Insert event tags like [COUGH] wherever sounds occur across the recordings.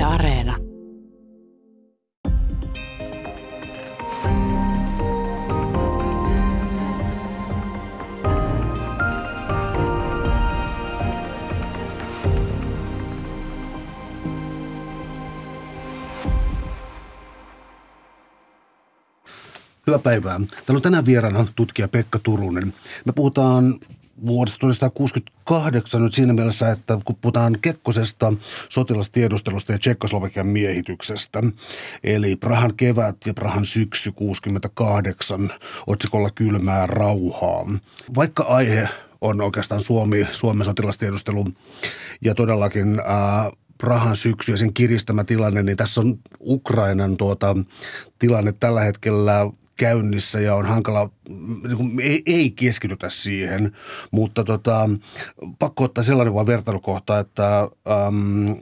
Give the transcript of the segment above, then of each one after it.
Yle Areena. Hyvää päivää. Täällä on tänään vieraana tutkija Pekka Turunen. Me puhutaan vuodesta 1968 nyt siinä mielessä, että kun puhutaan Kekkosesta, sotilastiedustelusta ja Tsekkoslovakian miehityksestä, eli Prahan kevät ja Prahan syksy 68 otsikolla kylmää rauhaa. Vaikka aihe on oikeastaan Suomi, Suomen sotilastiedustelu ja todellakin ää, Prahan syksy ja sen kiristämä tilanne, niin tässä on Ukrainan tuota, tilanne tällä hetkellä käynnissä ja on hankala, niin kuin, ei, ei keskitytä siihen, mutta tota, pakko ottaa sellainen vaan vertailukohta, että äm,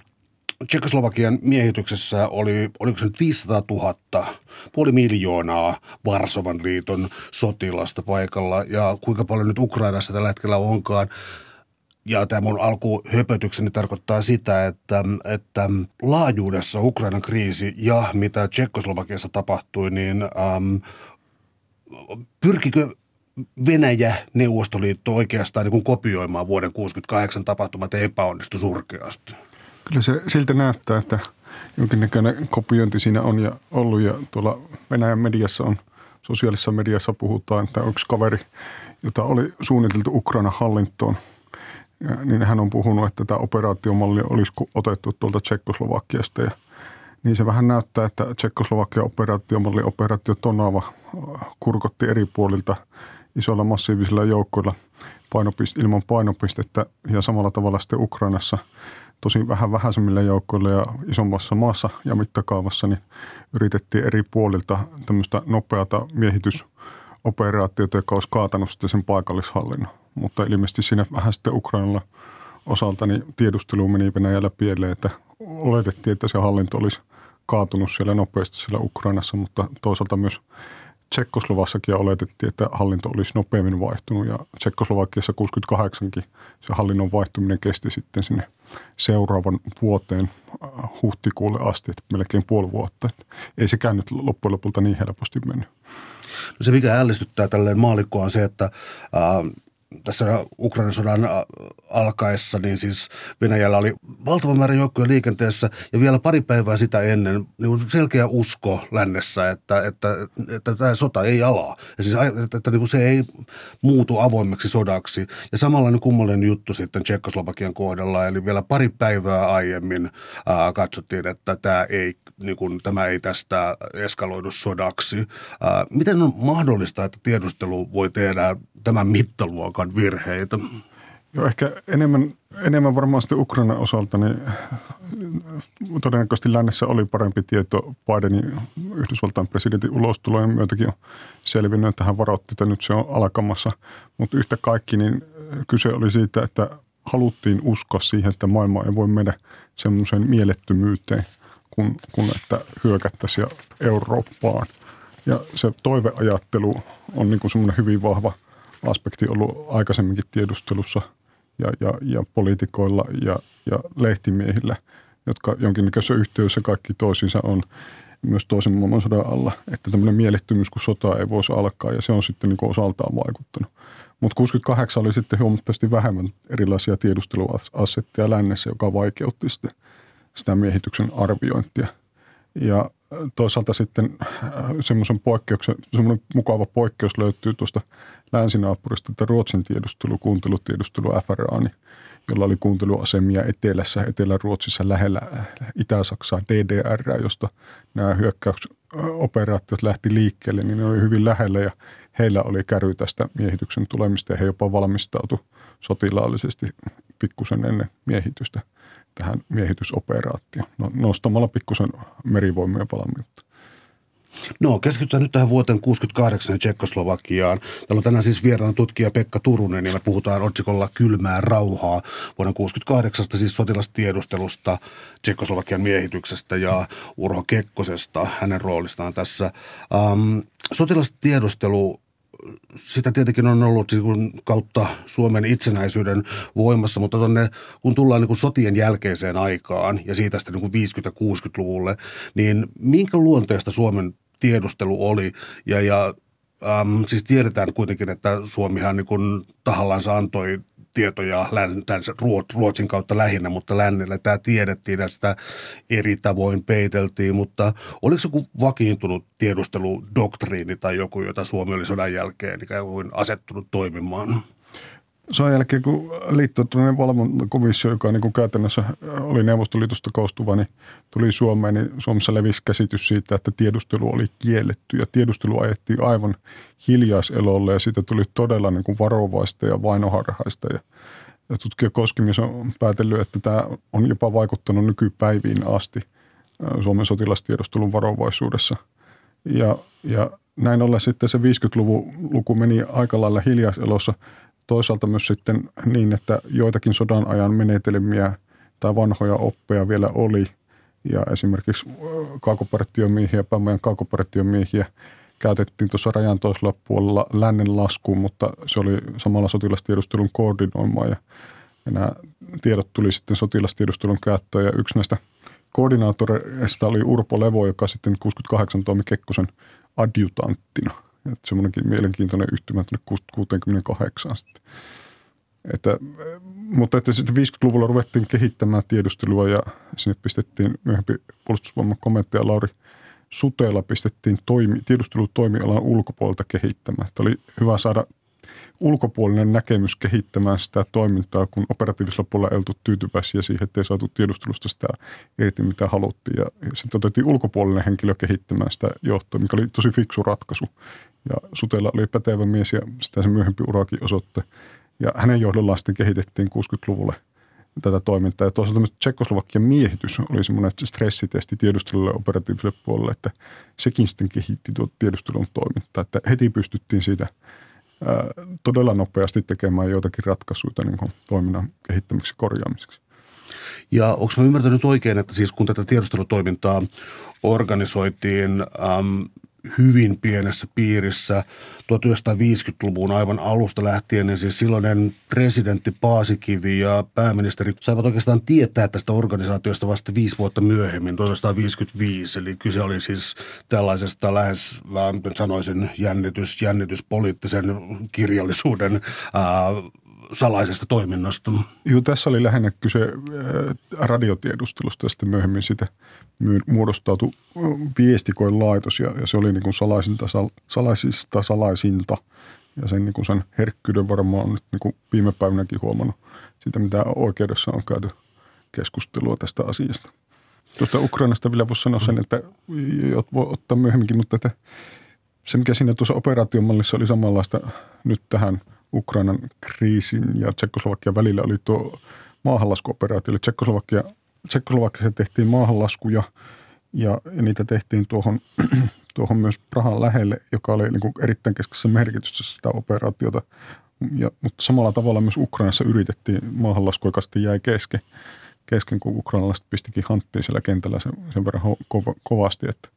Tsekoslovakian miehityksessä oli, oliko se nyt 500 000, puoli miljoonaa Varsovan liiton sotilasta paikalla. Ja kuinka paljon nyt Ukrainassa tällä hetkellä onkaan – ja tämä mun alkuhöpötykseni tarkoittaa sitä, että, että laajuudessa Ukrainan kriisi ja mitä Tsekkoslovakiassa tapahtui, niin äm, pyrkikö Venäjä, Neuvostoliitto oikeastaan niin kuin kopioimaan vuoden 68 tapahtumat ja epäonnistui surkeasti? Kyllä se siltä näyttää, että jonkinnäköinen kopiointi siinä on ja ollut ja tuolla Venäjän mediassa on, sosiaalisessa mediassa puhutaan, että yksi kaveri, jota oli suunniteltu Ukraina hallintoon – niin hän on puhunut, että tämä operaatiomalli olisi otettu tuolta Tsekkoslovakiasta ja niin se vähän näyttää, että Tsekkoslovakian operaatiomalli, operaatio Tonava kurkotti eri puolilta isoilla massiivisilla joukkoilla painopiste, ilman painopistettä ja samalla tavalla sitten Ukrainassa tosi vähän vähäisemmillä joukkoilla ja isommassa maassa ja mittakaavassa niin yritettiin eri puolilta tämmöistä nopeata miehitysoperaatiota, joka olisi kaatanut sitten sen paikallishallinnon mutta ilmeisesti siinä vähän sitten Ukrainalla osalta niin tiedustelu meni Venäjällä pieleen, että oletettiin, että se hallinto olisi kaatunut siellä nopeasti siellä Ukrainassa, mutta toisaalta myös Tsekkoslovassakin oletettiin, että hallinto olisi nopeammin vaihtunut ja Tsekkoslovakiassa 68kin se hallinnon vaihtuminen kesti sitten sinne seuraavan vuoteen äh, huhtikuulle asti, että melkein puoli vuotta. Että ei sekään nyt loppujen lopulta niin helposti mennyt. No se, mikä ällistyttää tälleen maalikkoa on se, että äh, tässä Ukrainan sodan alkaessa, niin siis Venäjällä oli valtava määrä joukkoja liikenteessä ja vielä pari päivää sitä ennen niin selkeä usko lännessä, että, että, että, että tämä sota ei alaa. Ja siis, että, että niin se ei muutu avoimeksi sodaksi. Ja samanlainen kummallinen juttu sitten Tsekkoslovakian kohdalla, eli vielä pari päivää aiemmin ää, katsottiin, että tämä ei, niin kuin, tämä ei tästä eskaloidu sodaksi. Ää, miten on mahdollista, että tiedustelu voi tehdä tämän mittaluokan virheitä? Joo, ehkä enemmän, enemmän varmaan sitten Ukrainan osalta, niin todennäköisesti lännessä oli parempi tieto Bidenin Yhdysvaltain presidentin ulostulojen myötäkin on selvinnyt, että hän varoitti, että nyt se on alkamassa. Mutta yhtä kaikki, niin kyse oli siitä, että haluttiin uskoa siihen, että maailma ei voi mennä semmoiseen mielettömyyteen, kun, kun että hyökättäisiin Eurooppaan. Ja se toiveajattelu on niin semmoinen hyvin vahva – aspekti ollut aikaisemminkin tiedustelussa ja, ja, ja poliitikoilla ja, ja lehtimiehillä, jotka jonkinnäköisessä yhteydessä kaikki toisinsa on myös toisen maailmansodan alla, että tämmöinen mielettömyys, kun sota ei voisi alkaa ja se on sitten niin osaltaan vaikuttanut. Mutta 68 oli sitten huomattavasti vähemmän erilaisia tiedusteluasetteja lännessä, joka vaikeutti sitten sitä miehityksen arviointia. Ja toisaalta sitten äh, semmoisen poikkeuksen, semmoinen mukava poikkeus löytyy tuosta länsinaapurista, että Ruotsin tiedustelu, kuuntelutiedustelu FRA, niin, jolla oli kuunteluasemia etelässä, Etelä-Ruotsissa lähellä Itä-Saksaa, DDR, josta nämä hyökkäysoperaatiot lähti liikkeelle, niin ne oli hyvin lähellä ja heillä oli käry tästä miehityksen tulemista ja he jopa valmistautu sotilaallisesti pikkusen ennen miehitystä tähän miehitysoperaatioon no, nostamalla pikkusen merivoimien valmiutta. No, keskitytään nyt tähän vuoteen 68 ja Tsekkoslovakiaan. Täällä on tänään siis vieraana tutkija Pekka Turunen ja me puhutaan otsikolla Kylmää rauhaa vuoden 68 siis sotilastiedustelusta, Tsekkoslovakian miehityksestä ja Urho Kekkosesta, hänen roolistaan tässä. Um, sotilastiedustelu sitä tietenkin on ollut niin kautta Suomen itsenäisyyden voimassa, mutta tonne, kun tullaan niin kuin sotien jälkeiseen aikaan ja siitä sitten niin 50-60-luvulle, niin minkä luonteesta Suomen tiedustelu oli? Ja, ja äm, siis tiedetään kuitenkin, että Suomihan niin kuin tahallaan antoi tietoja Ruotsin kautta lähinnä, mutta lännellä tämä tiedettiin ja sitä eri tavoin peiteltiin, mutta oliko joku vakiintunut tiedusteludoktriini tai joku, jota Suomi oli sodan jälkeen ikään kuin asettunut toimimaan? Sodan jälkeen, kun liittoutuminen valvontakomissio, joka niin kuin käytännössä oli Neuvostoliitosta koostuva, niin tuli Suomeen, niin Suomessa levisi käsitys siitä, että tiedustelu oli kielletty ja tiedustelu ajettiin aivan hiljaiselolle ja siitä tuli todella niin kuin varovaista ja vainoharhaista. Ja, ja tutkija Koskimies on päätellyt, että tämä on jopa vaikuttanut nykypäiviin asti Suomen sotilastiedustelun varovaisuudessa. Ja, ja näin ollen sitten se 50-luvun luku meni aika lailla hiljaiselossa – toisaalta myös sitten niin, että joitakin sodan ajan menetelmiä tai vanhoja oppeja vielä oli. Ja esimerkiksi kaakopartiomiehiä, päämajan kaakopartiomiehiä käytettiin tuossa rajan toisella puolella lännen laskuun, mutta se oli samalla sotilastiedustelun koordinoimaa ja, ja nämä tiedot tuli sitten sotilastiedustelun käyttöön ja yksi näistä koordinaattoreista oli Urpo Levo, joka sitten 68 toimi Kekkosen adjutanttina – että semmoinenkin mielenkiintoinen yhtymä tuonne 68 sitten. Että, mutta että sitten 50-luvulla ruvettiin kehittämään tiedustelua ja sinne pistettiin myöhempi puolustusvoiman komentaja Lauri Sutela pistettiin toimi, tiedustelutoimialan ulkopuolelta kehittämään. Että oli hyvä saada ulkopuolinen näkemys kehittämään sitä toimintaa, kun operatiivisella puolella ei oltu tyytyväisiä siihen, että ei saatu tiedustelusta sitä irti, mitä haluttiin. Ja sitten otettiin ulkopuolinen henkilö kehittämään sitä johtoa, mikä oli tosi fiksu ratkaisu. Ja Sutella oli pätevä mies ja sitä se myöhempi urakin osoitti. Ja hänen johdollaan sitten kehitettiin 60-luvulle tätä toimintaa. Ja toisaalta myös Tsekoslovakian miehitys oli semmoinen stressitesti tiedustelulle operatiiviselle puolelle, että sekin sitten kehitti tuota tiedustelun toimintaa. Että heti pystyttiin siitä todella nopeasti tekemään joitakin ratkaisuja niin kuin toiminnan kehittämiseksi korjaamiseksi. Ja onko mä ymmärtänyt oikein, että siis kun tätä tiedustelutoimintaa organisoitiin äm, hyvin pienessä piirissä 1950-luvun aivan alusta lähtien, niin siis silloinen presidentti Paasikivi ja pääministeri saivat oikeastaan tietää tästä organisaatiosta vasta viisi vuotta myöhemmin, 1955. Eli kyse oli siis tällaisesta lähes, sanoisin, jännitys, jännityspoliittisen kirjallisuuden ää, salaisesta toiminnasta. Joo, tässä oli lähinnä kyse äh, radiotiedustelusta ja sitten myöhemmin sitä muodostautui äh, viestikoin laitos ja, ja se oli niin kuin salaisinta, sal, salaisista salaisinta ja sen, niin kuin sen herkkyyden varmaan on nyt niin kuin viime päivänäkin huomannut sitä, mitä oikeudessa on käyty keskustelua tästä asiasta. Tuosta Ukrainasta vielä voisi sanoa sen, että voi ottaa myöhemminkin, mutta että se mikä siinä tuossa operaatiomallissa oli samanlaista nyt tähän – Ukrainan kriisin ja Tsekkoslovakian välillä oli tuo maahanlaskuoperaatio. Eli Tsekkoslovakia, Tsekkoslovakiassa tehtiin maahanlaskuja ja, ja niitä tehtiin tuohon, [CLEARS THROAT] tuohon myös Prahan lähelle, joka oli niin kuin erittäin keskeisessä merkityksessä sitä operaatiota. Ja, mutta samalla tavalla myös Ukrainassa yritettiin maahanlasku, joka sitten jäi kesken, kesken kun ukrainalaiset pistikin hanttiin siellä kentällä sen, sen verran ho- kovasti, että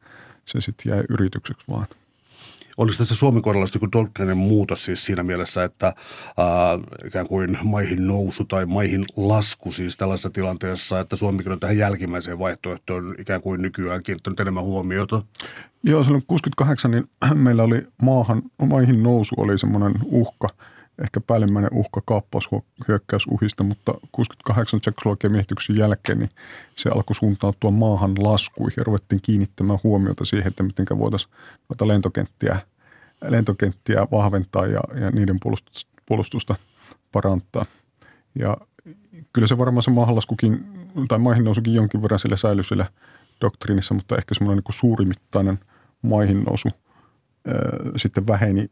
se sitten jäi yritykseksi vaan. Oliko tässä Suomen kohdalla joku doktrinen muutos siis siinä mielessä, että ää, ikään kuin maihin nousu tai maihin lasku siis tällaisessa tilanteessa, että Suomikin on tähän jälkimmäiseen vaihtoehtoon ikään kuin nykyään kiinnittänyt enemmän huomiota? Joo, silloin 68 niin meillä oli maahan, maihin nousu oli semmoinen uhka, ehkä päällimmäinen uhka kaappaushyökkäysuhista, mutta 68 Tsekkoslovakian miehityksen jälkeen niin se alkoi suuntautua maahan laskuihin ja ruvettiin kiinnittämään huomiota siihen, että miten voitaisiin noita lentokenttiä, lentokenttiä vahventaa ja, ja niiden puolustusta parantaa. Ja kyllä se varmaan se maahanlaskukin tai maihin nousukin jonkin verran sillä säilyi sillä doktriinissa, mutta ehkä semmoinen niin suurimittainen maihin nousu sitten väheni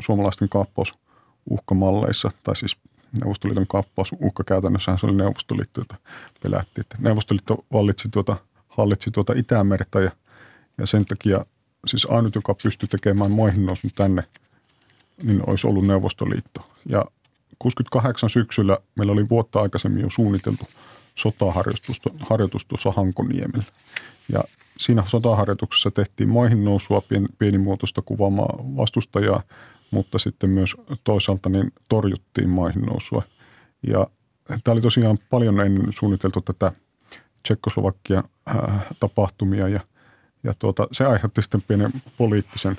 suomalaisten kaappaus – uhkamalleissa, tai siis Neuvostoliiton kaappaus uhkakäytännössähän se oli Neuvostoliitto, jota pelättiin. Että Neuvostoliitto vallitsi tuota, hallitsi tuota Itämertä ja, ja sen takia siis ainut, joka pystyi tekemään maihin nousun tänne, niin olisi ollut Neuvostoliitto. Ja 68 syksyllä meillä oli vuotta aikaisemmin jo suunniteltu sotaharjoitusta harjoitusta tuossa Hankoniemellä. Ja siinä sotaharjoituksessa tehtiin maihin nousua pien, pienimuotoista kuvaamaa vastustajaa mutta sitten myös toisaalta niin torjuttiin maihin nousua. Ja tämä oli tosiaan paljon ennen suunniteltu tätä Tsekkoslovakia tapahtumia ja, ja tuota, se aiheutti sitten pienen poliittisen,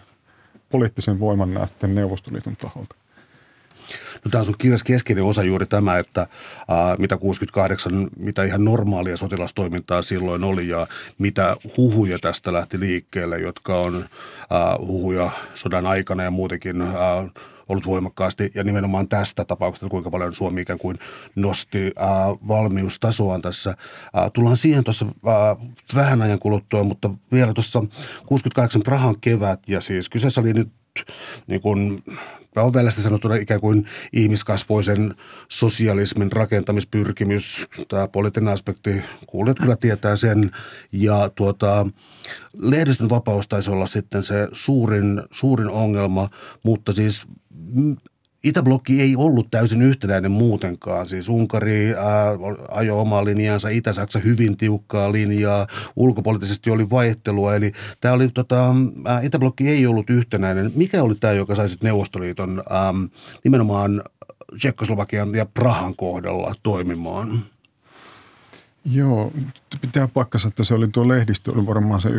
poliittisen voiman näiden Neuvostoliiton taholta. No tämä on sun kirjas keskeinen osa juuri tämä, että ää, mitä 68, mitä ihan normaalia sotilastoimintaa silloin oli ja mitä huhuja tästä lähti liikkeelle, jotka on ää, huhuja sodan aikana ja muutenkin ää, ollut voimakkaasti ja nimenomaan tästä tapauksesta, kuinka paljon Suomi ikään kuin nosti ää, valmiustasoaan tässä. Ää, tullaan siihen tuossa vähän ajan kuluttua, mutta vielä tuossa 68 Prahan kevät ja siis kyseessä oli nyt niin kuin Rauvelästä sanottuna ikään kuin ihmiskasvoisen sosialismin rakentamispyrkimys. Tämä poliittinen aspekti, kuulijat kyllä tietää sen. Ja tuota, lehdistön vapaus taisi olla sitten se suurin, suurin ongelma, mutta siis Itäblokki ei ollut täysin yhtenäinen muutenkaan. Siis Unkari ää, ajoi omaa linjaansa, Itä-Saksa hyvin tiukkaa linjaa, ulkopoliittisesti oli vaihtelua. Eli tämä oli, tota, ää, Itäblokki ei ollut yhtenäinen. Mikä oli tämä, joka sai Neuvostoliiton ää, nimenomaan Tsekkoslovakian ja Prahan kohdalla toimimaan? Joo, pitää paikkansa, että se oli tuo lehdistö, oli varmaan se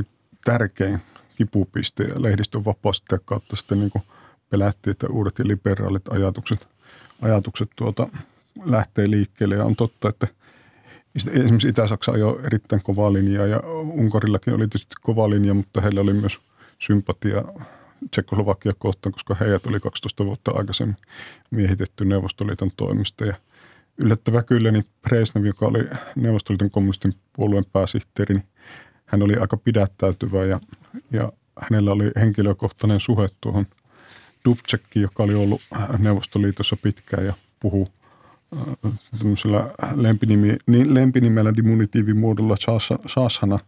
tärkein kipupiste ja lehdistön vapaus kautta sitten niin pelättiin, että uudet ja liberaalit ajatukset, ajatukset tuota, lähtee liikkeelle. Ja on totta, että esimerkiksi Itä-Saksa ajoi erittäin kovaa linjaa ja Unkarillakin oli tietysti kova linja, mutta heillä oli myös sympatia Tsekoslovakia kohtaan, koska heidät oli 12 vuotta aikaisemmin miehitetty Neuvostoliiton toimista. Ja yllättävää kyllä, niin Presnev, joka oli Neuvostoliiton kommunistin puolueen pääsihteeri, niin hän oli aika pidättäytyvä ja, ja hänellä oli henkilökohtainen suhe tuohon – Dubčekki, joka oli ollut Neuvostoliitossa pitkään ja puhuu äh, tämmöisellä lempinimi, lempinimellä dimunitiivimuodolla Shashana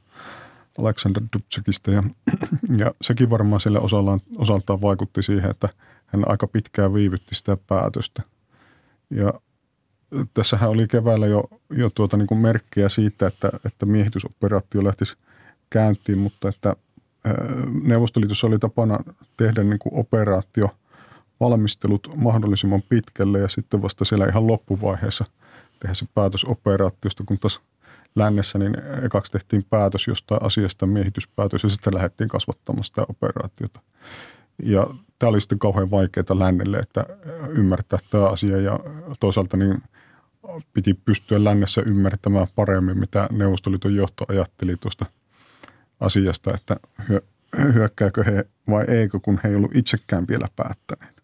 Alexander Dubčekista ja, [CLEARS THROAT] ja sekin varmaan sille osaltaan, osaltaan vaikutti siihen, että hän aika pitkään viivytti sitä päätöstä. Ja tässähän oli keväällä jo, jo tuota niin kuin merkkejä siitä, että, että miehitysoperaatio lähtisi käyntiin, mutta että Neuvostoliitossa oli tapana tehdä niin kuin operaatio valmistelut mahdollisimman pitkälle ja sitten vasta siellä ihan loppuvaiheessa tehdä se päätös operaatiosta, kun taas lännessä niin ekaksi tehtiin päätös jostain asiasta, miehityspäätös ja sitten lähdettiin kasvattamaan sitä operaatiota. Ja tämä oli sitten kauhean vaikeaa lännelle, että ymmärtää tämä asia ja toisaalta niin piti pystyä lännessä ymmärtämään paremmin, mitä Neuvostoliiton johto ajatteli tuosta – asiasta, että hyökkääkö he vai eikö, kun he ei ollut itsekään vielä päättäneet.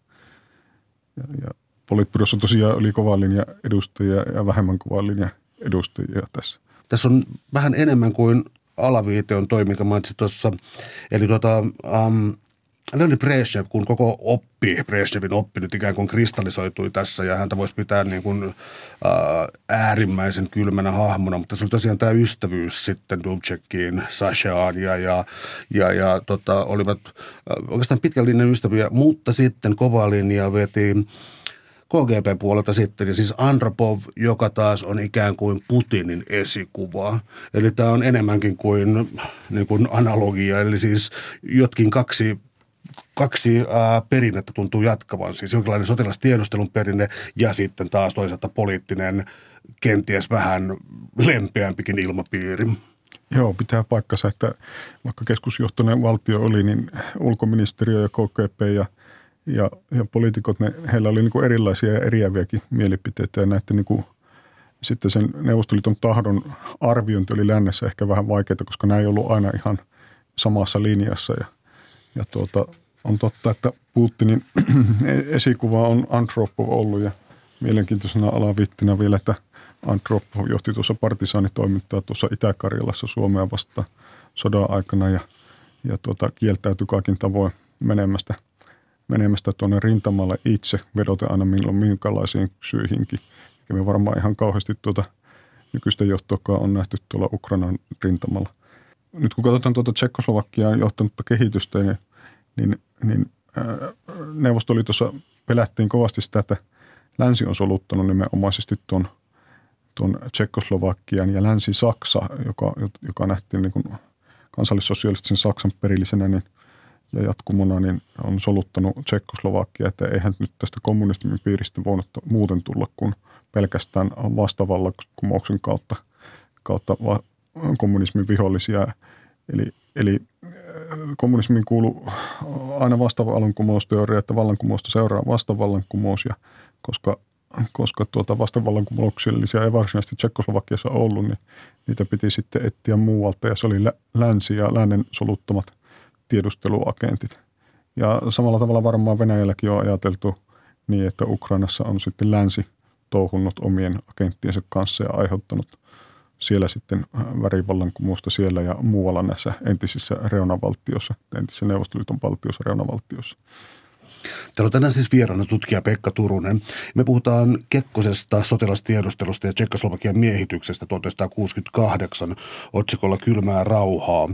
Ja, ja Politbyrossa tosiaan oli kova linja edustajia ja vähemmän kova linja edustajia tässä. Tässä on vähän enemmän kuin alaviite on toi, minkä mainitsin tuossa. Eli tuota, um, Leonid Brezhnev, kun koko oppi, Brezhnevin oppi nyt ikään kuin kristallisoitui tässä ja häntä voisi pitää niin kuin, ää, äärimmäisen kylmänä hahmona, mutta se oli tosiaan tämä ystävyys sitten Dubčekiin, Sashaan ja, ja, ja, ja tota, olivat ää, oikeastaan pitkän linjan ystäviä, mutta sitten kovaa linjaa veti KGP-puolelta sitten, ja siis Andropov, joka taas on ikään kuin Putinin esikuva. Eli tämä on enemmänkin kuin, niin kuin analogia, eli siis jotkin kaksi kaksi ää, perinnettä tuntuu jatkavan, siis jonkinlainen sotilastiedustelun perinne ja sitten taas toisaalta poliittinen, kenties vähän lempeämpikin ilmapiiri. Joo, pitää paikkansa, että vaikka keskusjohtoinen valtio oli, niin ulkoministeriö ja KKP ja, ja, ja poliitikot, ne, heillä oli niin kuin erilaisia ja eriäviäkin mielipiteitä ja näiden niin kuin, sitten sen Neuvostoliiton tahdon arviointi oli lännessä ehkä vähän vaikeaa, koska nämä ei ollut aina ihan samassa linjassa ja, ja tuota, on totta, että Putinin [CLEARS THROAT] esikuva on Antropov ollut ja mielenkiintoisena alavittinä vielä, että Antropov johti tuossa partisaanitoimintaa tuossa Itä-Karjalassa Suomea vasta sodan aikana ja, ja tuota, kieltäytyi kaikin tavoin menemästä, menemästä tuonne rintamalle itse, vedoten aina milloin minkälaisiin syihinkin. Ja me varmaan ihan kauheasti tuota nykyistä johtoa on nähty tuolla Ukrainan rintamalla. Nyt kun katsotaan tuota Tsekkoslovakiaan johtanutta kehitystä, niin niin, niin Neuvostoliitossa pelättiin kovasti sitä, että länsi on soluttanut nimenomaisesti tuon, tuon Tsekkoslovakian ja Länsi-Saksa, joka, joka nähtiin niin kansallissosialistisen Saksan perillisenä, niin ja jatkumona niin on soluttanut Tsekkoslovakia, että eihän nyt tästä kommunismin piiristä voinut muuten tulla kuin pelkästään vastavallakumouksen kautta, kautta kommunismin vihollisia. Eli, eli kommunismiin kuuluu aina vastavallankumousteoria, että vallankumousta seuraa vastavallankumous, ja koska, koska tuota vastavallankumouksellisia ei varsinaisesti Tsekkoslovakiassa ollut, niin niitä piti sitten etsiä muualta, ja se oli länsi ja lännen soluttamat tiedusteluagentit. Ja samalla tavalla varmaan Venäjälläkin on ajateltu niin, että Ukrainassa on sitten länsi touhunnut omien agenttiensa kanssa ja aiheuttanut siellä sitten värivallankumousta siellä ja muualla näissä entisissä reunavaltioissa, entisissä Neuvostoliiton valtioissa, reunavaltioissa. Täällä on tänään siis vieraana tutkija Pekka Turunen. Me puhutaan Kekkosesta, sotilastiedustelusta ja Tsekkoslovakian miehityksestä 1968 otsikolla Kylmää rauhaa.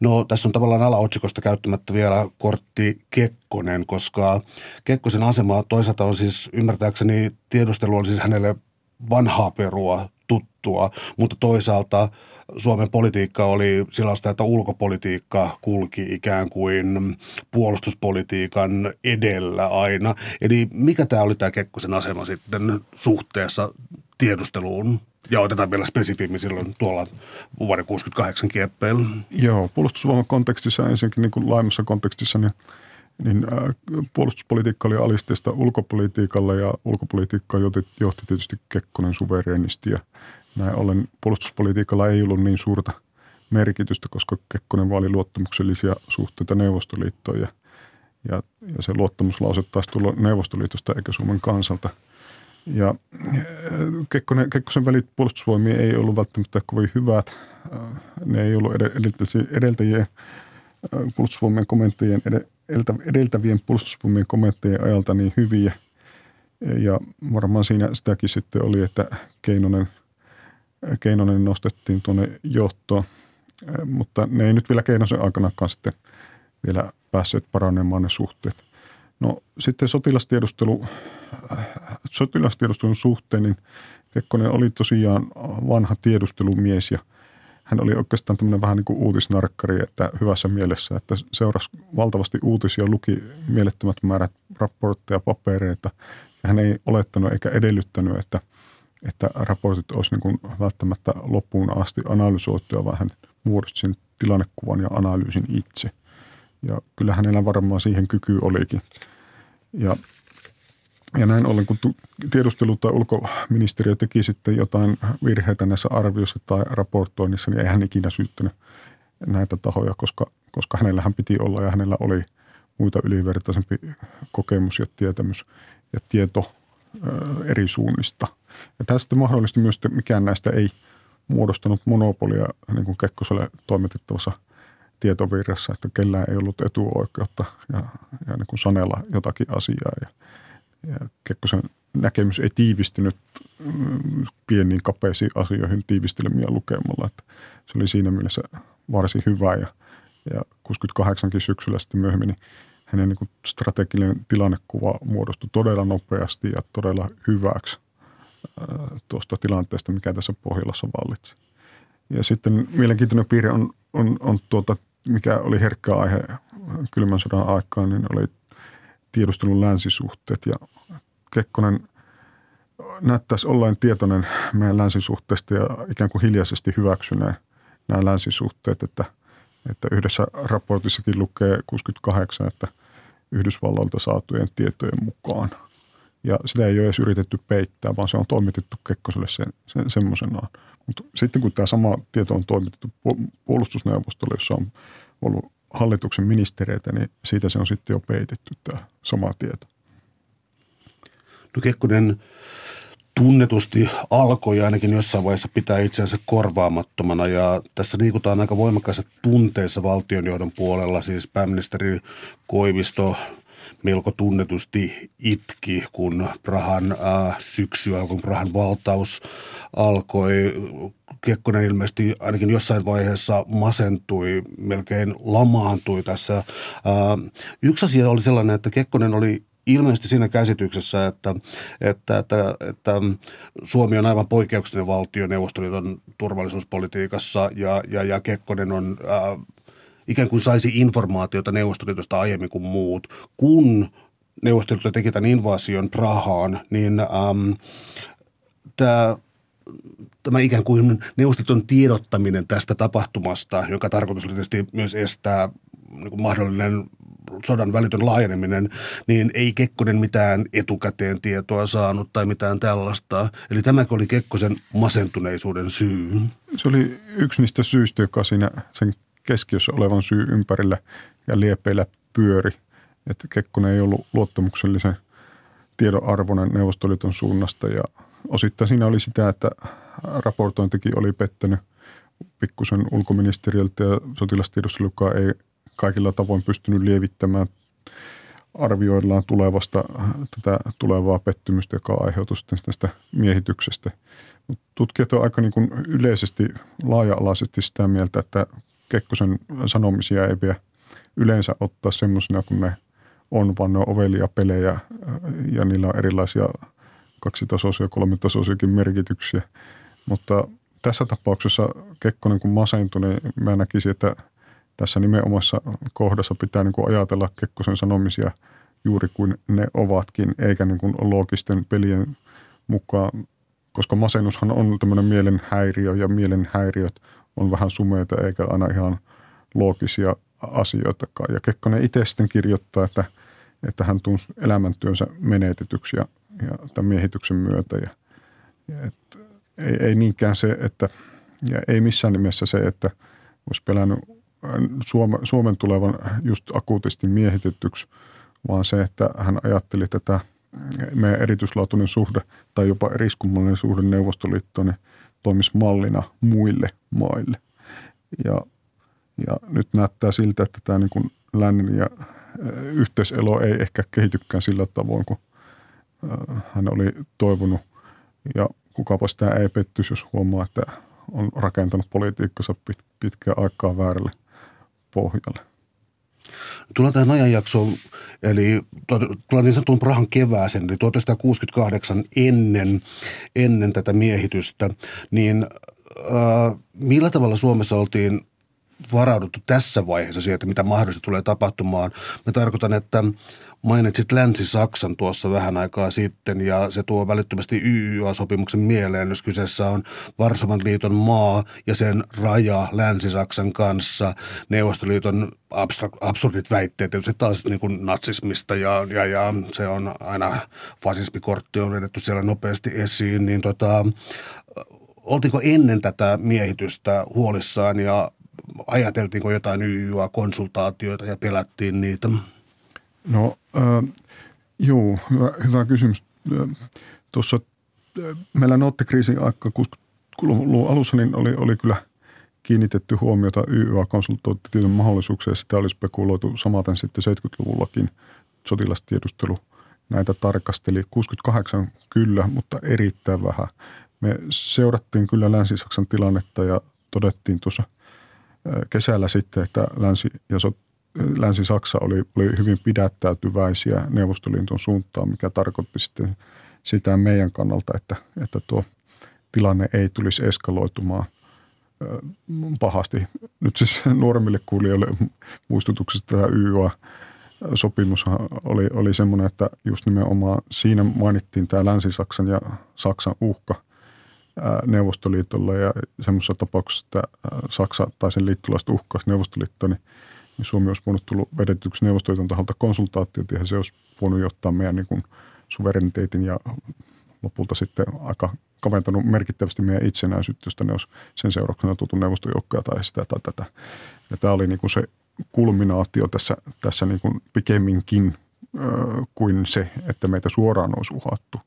No tässä on tavallaan alaotsikosta käyttämättä vielä kortti Kekkonen, koska Kekkosen asema toisaalta on siis ymmärtääkseni tiedustelu on siis hänelle vanhaa perua tuttua, mutta toisaalta Suomen politiikka oli sellaista, että ulkopolitiikka kulki ikään kuin puolustuspolitiikan edellä aina. Eli mikä tämä oli tämä Kekkosen asema sitten suhteessa tiedusteluun? Ja otetaan vielä spesifimmin silloin tuolla vuoden 68 kieppeillä. Joo, puolustusvoiman kontekstissa ensinnäkin niin kuin laajemmassa kontekstissa, niin niin puolustuspolitiikka oli alisteista ulkopolitiikalle ja ulkopolitiikkaa johti, johti tietysti Kekkonen suverenisti ja näin ollen puolustuspolitiikalla ei ollut niin suurta merkitystä, koska Kekkonen vaali luottamuksellisia suhteita Neuvostoliittoon ja, ja, ja se luottamuslause taisi tulla Neuvostoliitosta eikä Suomen kansalta. Ja Kekkonen, Kekkosen välit puolustusvoimiin ei ollut välttämättä kovin hyvät. Ne ei ollut edeltäjien puolustusvoimien komentajien edeltävien puolustusvoimien komentajien ajalta niin hyviä. Ja varmaan siinä sitäkin sitten oli, että Keinonen, Keinonen nostettiin tuonne johtoon, mutta ne ei nyt vielä Keinosen aikanakaan sitten vielä päässeet paranemaan ne suhteet. No sitten sotilastiedustelu, sotilastiedustelun suhteen, niin Kekkonen oli tosiaan vanha tiedustelumies ja – hän oli oikeastaan tämmöinen vähän niin kuin uutisnarkkari, että hyvässä mielessä, että seurasi valtavasti uutisia, luki mielettömät määrät raportteja, papereita. Ja hän ei olettanut eikä edellyttänyt, että, että raportit olisi niin kuin välttämättä loppuun asti analysoituja, vaan hän muodosti sen tilannekuvan ja analyysin itse. Ja kyllä hänellä varmaan siihen kyky olikin. Ja ja näin ollen, kun tiedustelu- tai ulkoministeriö teki sitten jotain virheitä näissä arvioissa tai raportoinnissa, niin ei hän ikinä syyttänyt näitä tahoja, koska, koska hänellähän piti olla ja hänellä oli muita ylivertaisempi kokemus ja tietämys ja tieto eri suunnista. Ja tästä mahdollisesti myös, että mikään näistä ei muodostanut monopolia niin kuin Kekkoselle toimitettavassa tietovirrassa, että kellään ei ollut etuoikeutta ja, ja niin kuin sanella jotakin asiaa. Ja, ja Kekkosen näkemys ei tiivistynyt mm, pieniin kapeisiin asioihin tiivistelemiä lukemalla. Että se oli siinä mielessä varsin hyvä ja, ja 68 syksyllä sitten myöhemmin niin hänen niin strateginen tilannekuva muodostui todella nopeasti ja todella hyväksi tuosta tilanteesta, mikä tässä Pohjolassa vallitsi. Ja sitten mielenkiintoinen piirre on, on, on tuota, mikä oli herkkä aihe kylmän sodan aikaan, niin oli tiedustelun länsisuhteet ja Kekkonen näyttäisi olleen tietoinen meidän länsisuhteista ja ikään kuin hiljaisesti hyväksyneen nämä länsisuhteet, että, että yhdessä raportissakin lukee 68, että Yhdysvalloilta saatujen tietojen mukaan. Ja sitä ei ole edes yritetty peittää, vaan se on toimitettu Kekkoselle sen, sen, semmoisenaan. Mutta sitten kun tämä sama tieto on toimitettu puolustusneuvostolle, jossa on ollut hallituksen ministereitä, niin siitä se on sitten jo peitetty tämä sama tieto. No Kekkonen tunnetusti alkoi ainakin jossain vaiheessa pitää itseänsä korvaamattomana ja tässä liikutaan aika voimakkaissa tunteissa valtionjohdon puolella. Siis pääministeri Koivisto melko tunnetusti itki, kun Prahan äh, syksy alkoi, Prahan valtaus alkoi. Kekkonen ilmeisesti ainakin jossain vaiheessa masentui, melkein lamaantui tässä. Äh, yksi asia oli sellainen, että Kekkonen oli ilmeisesti siinä käsityksessä, että, että, että, että Suomi on aivan poikkeuksellinen valtio Neuvostoliiton turvallisuuspolitiikassa ja, ja, ja Kekkonen on äh, ikään kuin saisi informaatiota Neuvostoliitosta aiemmin kuin muut. Kun Neuvostoliitto teki tämän invasion Prahaan, niin äm, tämä tämä ikään kuin neuvostoliiton tiedottaminen tästä tapahtumasta, joka tarkoitus oli tietysti myös estää niin kuin mahdollinen sodan välitön laajeneminen, niin ei Kekkonen mitään etukäteen tietoa saanut tai mitään tällaista. Eli tämäkin oli Kekkosen masentuneisuuden syy. Se oli yksi niistä syistä, joka siinä sen keskiössä olevan syy ympärillä ja liepeillä pyöri. Että Kekkonen ei ollut luottamuksellisen tiedon arvoinen Neuvostoliiton suunnasta ja osittain siinä oli sitä, että raportointikin oli pettänyt pikkusen ulkoministeriöltä ja sotilastiedustelukaan ei kaikilla tavoin pystynyt lievittämään arvioillaan tulevasta tätä tulevaa pettymystä, joka aiheutuu sitten tästä miehityksestä. Tutkijat on aika niin kuin yleisesti, laaja-alaisesti sitä mieltä, että Kekkosen sanomisia ei vielä yleensä ottaa semmoisena kuin ne on, vaan ne on ovelia pelejä ja niillä on erilaisia kaksitasoisia, kolmitasoisiakin merkityksiä. Mutta tässä tapauksessa Kekkonen kun masentui, niin mä näkisin, että tässä nimenomaisessa kohdassa pitää niin kuin ajatella Kekkosen sanomisia juuri kuin ne ovatkin, eikä niin kuin loogisten pelien mukaan, koska masennushan on tämmöinen mielenhäiriö ja mielenhäiriöt on vähän sumeita eikä aina ihan loogisia asioitakaan. Ja Kekkonen itse sitten kirjoittaa, että, että hän tunsi elämäntyönsä menetetyksi ja, ja tämän miehityksen myötä. Ja, ja et, ei, ei niinkään se, että, ja ei missään nimessä se, että olisi pelännyt Suomen, Suomen tulevan just akuutisti miehitettyksi, vaan se, että hän ajatteli tätä meidän erityislaatuinen suhde tai jopa eriskummallinen suhde Neuvostoliittoon niin toimisi mallina muille maille. Ja, ja nyt näyttää siltä, että tämä niin kuin lännen ja yhteiselo ei ehkä kehitykään sillä tavoin kuin hän oli toivonut. Ja kukapa sitä ei pettyisi, jos huomaa, että on rakentanut politiikkansa pit, pitkään aikaa väärälle pohjalle. Tullaan tähän ajanjaksoon, eli tullaan niin sanotun Prahan kevääsen, eli 1968 ennen, ennen tätä miehitystä, niin äh, millä tavalla Suomessa oltiin varauduttu tässä vaiheessa siihen, että mitä mahdollisesti tulee tapahtumaan? Mä tarkoitan, että Mainitsit Länsi-Saksan tuossa vähän aikaa sitten ja se tuo välittömästi YYA-sopimuksen mieleen, jos kyseessä on Varsovan liiton maa ja sen raja Länsi-Saksan kanssa. Neuvostoliiton absurdit väitteet, se taas niin kuin natsismista ja, ja, ja se on aina fasismikortti on vedetty siellä nopeasti esiin, niin tota, oltiinko ennen tätä miehitystä huolissaan ja ajateltiinko jotain YYA-konsultaatioita ja pelättiin niitä? No äh, joo, hyvä, hyvä kysymys. Tuossa meillä noottikriisin aika 60-luvun alussa niin oli, oli kyllä kiinnitetty huomiota YYA-konsultointitiedon mahdollisuuksia. Sitä oli spekuloitu samaten sitten 70-luvullakin sotilastiedustelu näitä tarkasteli. 68 kyllä, mutta erittäin vähän. Me seurattiin kyllä Länsi-Saksan tilannetta ja todettiin tuossa kesällä sitten, että Länsi- ja Länsi-Saksa oli, oli hyvin pidättäytyväisiä Neuvostoliiton suuntaan, mikä tarkoitti sitten sitä meidän kannalta, että, että tuo tilanne ei tulisi eskaloitumaan pahasti. Nyt siis nuoremmille kuulijoille muistutuksesta tämä YYA sopimus oli, oli semmoinen, että just nimenomaan siinä mainittiin tämä Länsi-Saksan ja Saksan uhka Neuvostoliitolle ja semmoisessa tapauksessa, että Saksa tai sen liittolaiset uhkaisi Neuvostoliittoa, niin niin Suomi olisi voinut tulla vedetyksi Neuvostoliiton taholta konsultaatiot ja se olisi voinut johtaa meidän niin kuin suvereniteetin ja lopulta sitten aika kaventanut merkittävästi meidän itsenäisyyttä, josta ne olisi sen seurauksena tutu neuvostojoukkoja tai sitä tai tätä. Ja tämä oli niin kuin se kulminaatio tässä, tässä niin kuin pikemminkin ö, kuin se, että meitä suoraan olisi uhattu.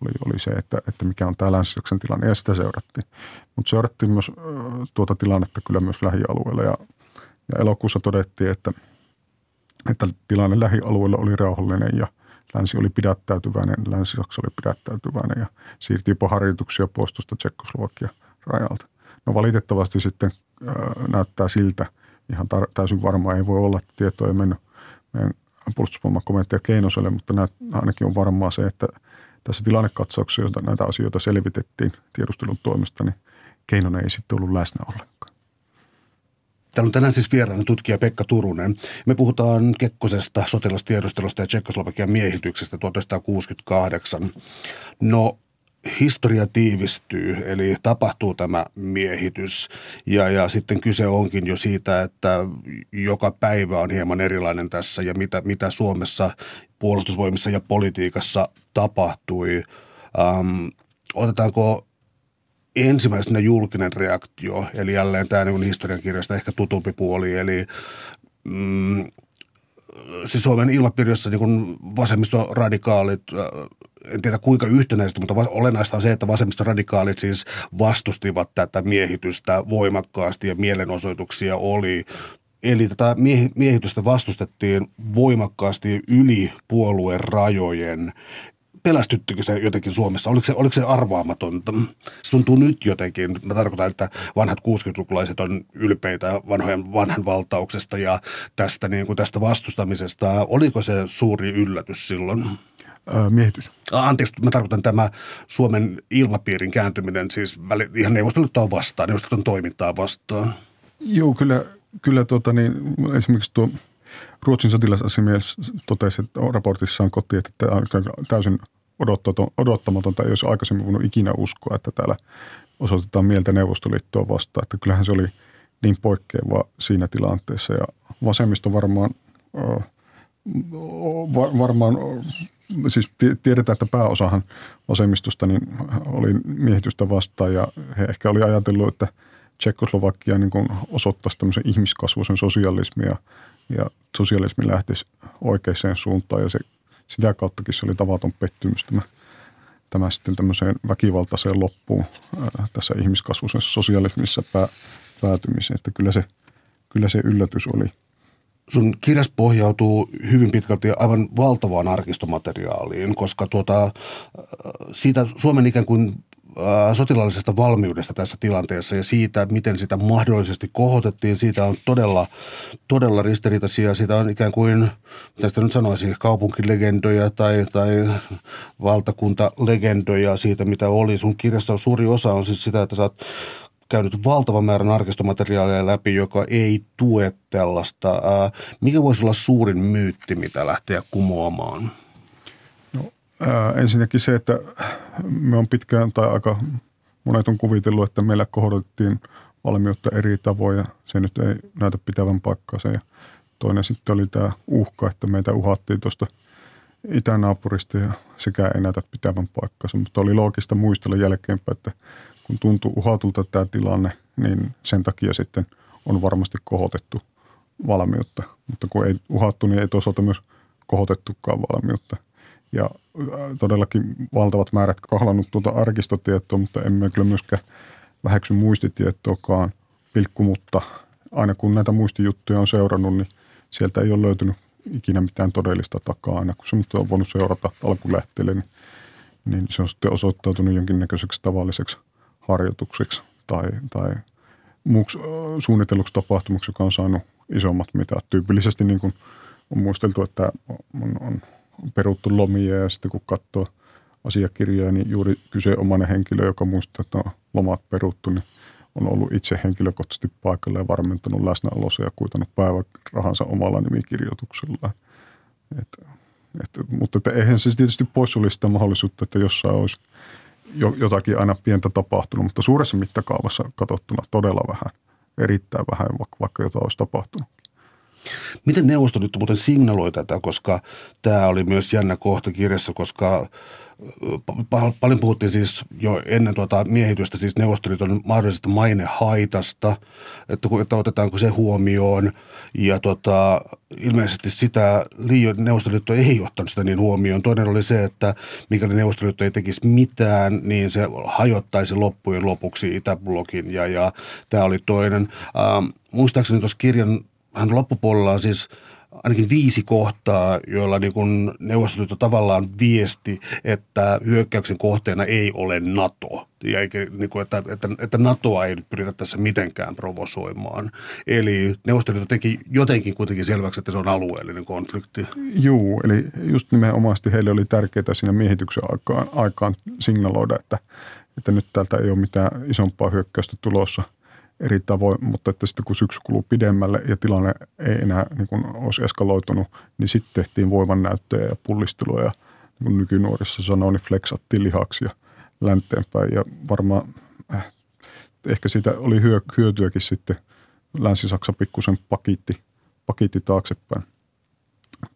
Oli, oli se, että, että mikä on tämä länsi tilanne ja sitä seurattiin. Mutta seurattiin myös ö, tuota tilannetta kyllä myös lähialueella ja ja elokuussa todettiin, että, että tilanne lähialueella oli rauhallinen ja länsi oli pidättäytyväinen, länsi-Saksa oli pidättäytyväinen ja siirtyi jopa harjoituksia pois tuosta rajalta. No valitettavasti sitten ää, näyttää siltä, ihan tar- täysin varmaa ei voi olla, että tieto ei mennyt meidän puolustusvoimakomentaja Keinoselle, mutta näet, ainakin on varmaa se, että tässä tilannekatsauksessa, jota näitä asioita selvitettiin tiedustelun toimesta, niin Keinonen ei sitten ollut läsnä ollenkaan. Täällä on tänään siis vieraana tutkija Pekka Turunen. Me puhutaan Kekkosesta, sotilastiedustelusta ja Tsekkoslovakian miehityksestä 1968. No historia tiivistyy, eli tapahtuu tämä miehitys. Ja, ja sitten kyse onkin jo siitä, että joka päivä on hieman erilainen tässä ja mitä, mitä Suomessa puolustusvoimissa ja politiikassa tapahtui. Ähm, otetaanko ensimmäisenä julkinen reaktio, eli jälleen tämä niin historiankirjasta ehkä tutumpi puoli, eli mm, siis Suomen ilmapiirissä niin vasemmistoradikaalit, äh, en tiedä kuinka yhtenäisesti, mutta olennaista on se, että vasemmistoradikaalit siis vastustivat tätä miehitystä voimakkaasti ja mielenosoituksia oli. Eli tätä miehitystä vastustettiin voimakkaasti yli puolueen rajojen pelästyttikö se jotenkin Suomessa? Oliko se, oliko se arvaamatonta? Se tuntuu nyt jotenkin, mä tarkoitan, että vanhat 60-lukulaiset on ylpeitä vanhojen vanhan valtauksesta ja tästä, niin kuin tästä vastustamisesta. Oliko se suuri yllätys silloin? Miehitys. Anteeksi, mä tarkoitan tämä Suomen ilmapiirin kääntyminen siis ihan neuvostoliittoa vastaan, neuvostoliiton toimintaa vastaan. Joo, kyllä, kyllä tuota niin, esimerkiksi tuo Ruotsin sotilasasimies totesi että raportissaan koti, että täysin odottamatonta, ei olisi aikaisemmin voinut ikinä uskoa, että täällä osoitetaan mieltä Neuvostoliittoa vastaan. Että kyllähän se oli niin poikkeava siinä tilanteessa. Ja vasemmisto varmaan, varmaan siis tiedetään, että pääosahan vasemmistosta niin oli miehitystä vastaan. Ja he ehkä oli ajatellut, että Tsekkoslovakia niin osoittaisi tämmöisen ihmiskasvuisen sosialismia. Ja sosialismi lähtisi oikeaan suuntaan ja se sitä kauttakin se oli tavaton pettymys tämä, tämä sitten tämmöiseen väkivaltaiseen loppuun ää, tässä ihmiskasvuisessa sosialismissa pää, päätymiseen. Että kyllä se, kyllä se yllätys oli. Sun kirjas pohjautuu hyvin pitkälti aivan valtavaan arkistomateriaaliin, koska tuota, siitä Suomen ikään kuin sotilaallisesta valmiudesta tässä tilanteessa ja siitä, miten sitä mahdollisesti kohotettiin. Siitä on todella, todella ristiriitaisia. Siitä on ikään kuin, mitä sitä nyt sanoisi, kaupunkilegendoja tai, tai valtakuntalegendoja siitä, mitä oli. Sun kirjassa on suuri osa on siis sitä, että sä oot käynyt valtavan määrän arkistomateriaalia läpi, joka ei tue tällaista. Mikä voisi olla suurin myytti, mitä lähteä kumoamaan? Ää, ensinnäkin se, että me on pitkään tai aika monet on kuvitellut, että meillä kohdattiin valmiutta eri tavoin ja se nyt ei näytä pitävän paikkaansa. Ja toinen sitten oli tämä uhka, että meitä uhattiin tuosta itänaapurista ja sekä ei näytä pitävän paikkaansa. Mutta oli loogista muistella jälkeenpäin, että kun tuntuu uhatulta tämä tilanne, niin sen takia sitten on varmasti kohotettu valmiutta. Mutta kun ei uhattu, niin ei toisaalta myös kohotettukaan valmiutta. Ja todellakin valtavat määrät kahlannut tuota arkistotietoa, mutta emme kyllä myöskään väheksy muistitietoakaan pilkku, mutta aina kun näitä muistijuttuja on seurannut, niin sieltä ei ole löytynyt ikinä mitään todellista takaa. Aina kun se on voinut seurata alkulähteelle, niin, niin se on sitten osoittautunut jonkinnäköiseksi tavalliseksi harjoitukseksi tai, tai muuksi suunnitelluksi tapahtumaksi, joka on saanut isommat mitat. Tyypillisesti niin kuin on muisteltu, että on, on peruttu lomia ja sitten kun katsoo asiakirjaa, niin juuri omainen henkilö, joka muistaa, että on lomat peruttu, niin on ollut itse henkilökohtaisesti paikalla ja varmentanut läsnäolossa ja kuitannut päivärahansa omalla nimikirjoituksella. Et, et, mutta että eihän se tietysti poissulisi sitä mahdollisuutta, että jossain olisi jotakin aina pientä tapahtunut, mutta suuressa mittakaavassa katsottuna todella vähän, erittäin vähän, vaikka, vaikka jotain olisi tapahtunut. Miten Neuvostoliitto muuten signaloi tätä, koska tämä oli myös jännä kohta kirjassa, koska paljon puhuttiin siis jo ennen tuota miehitystä siis Neuvostoliiton mahdollisesta mainehaitasta, että, että otetaanko se huomioon. Ja tota, ilmeisesti sitä liio, Neuvostoliitto ei ottanut sitä niin huomioon. Toinen oli se, että mikäli Neuvostoliitto ei tekisi mitään, niin se hajottaisi loppujen lopuksi Itäblogin ja, ja tämä oli toinen. Ähm, muistaakseni tuossa kirjan hän loppupuolella on siis ainakin viisi kohtaa, joilla niin kuin Neuvostoliitto tavallaan viesti, että hyökkäyksen kohteena ei ole NATO. Ja eikä, niin kuin, että, että, että NATOa ei nyt pyritä tässä mitenkään provosoimaan. Eli Neuvostoliitto teki jotenkin kuitenkin selväksi, että se on alueellinen konflikti. Joo, eli just nimenomaisesti heille oli tärkeää siinä miehityksen aikaan, aikaan signaloida, että, että nyt täältä ei ole mitään isompaa hyökkäystä tulossa – eri tavoin, mutta että sitten kun syksy kuluu pidemmälle ja tilanne ei enää niin kuin olisi eskaloitunut, niin sitten tehtiin voimannäyttöjä ja pullisteluja. Ja niin kuin nykynuorissa sanoo, niin flexattiin lihaksia länteenpäin. Ja varmaan äh, ehkä siitä oli hyötyäkin sitten Länsi-Saksa pikkusen pakitti, pakitti taaksepäin,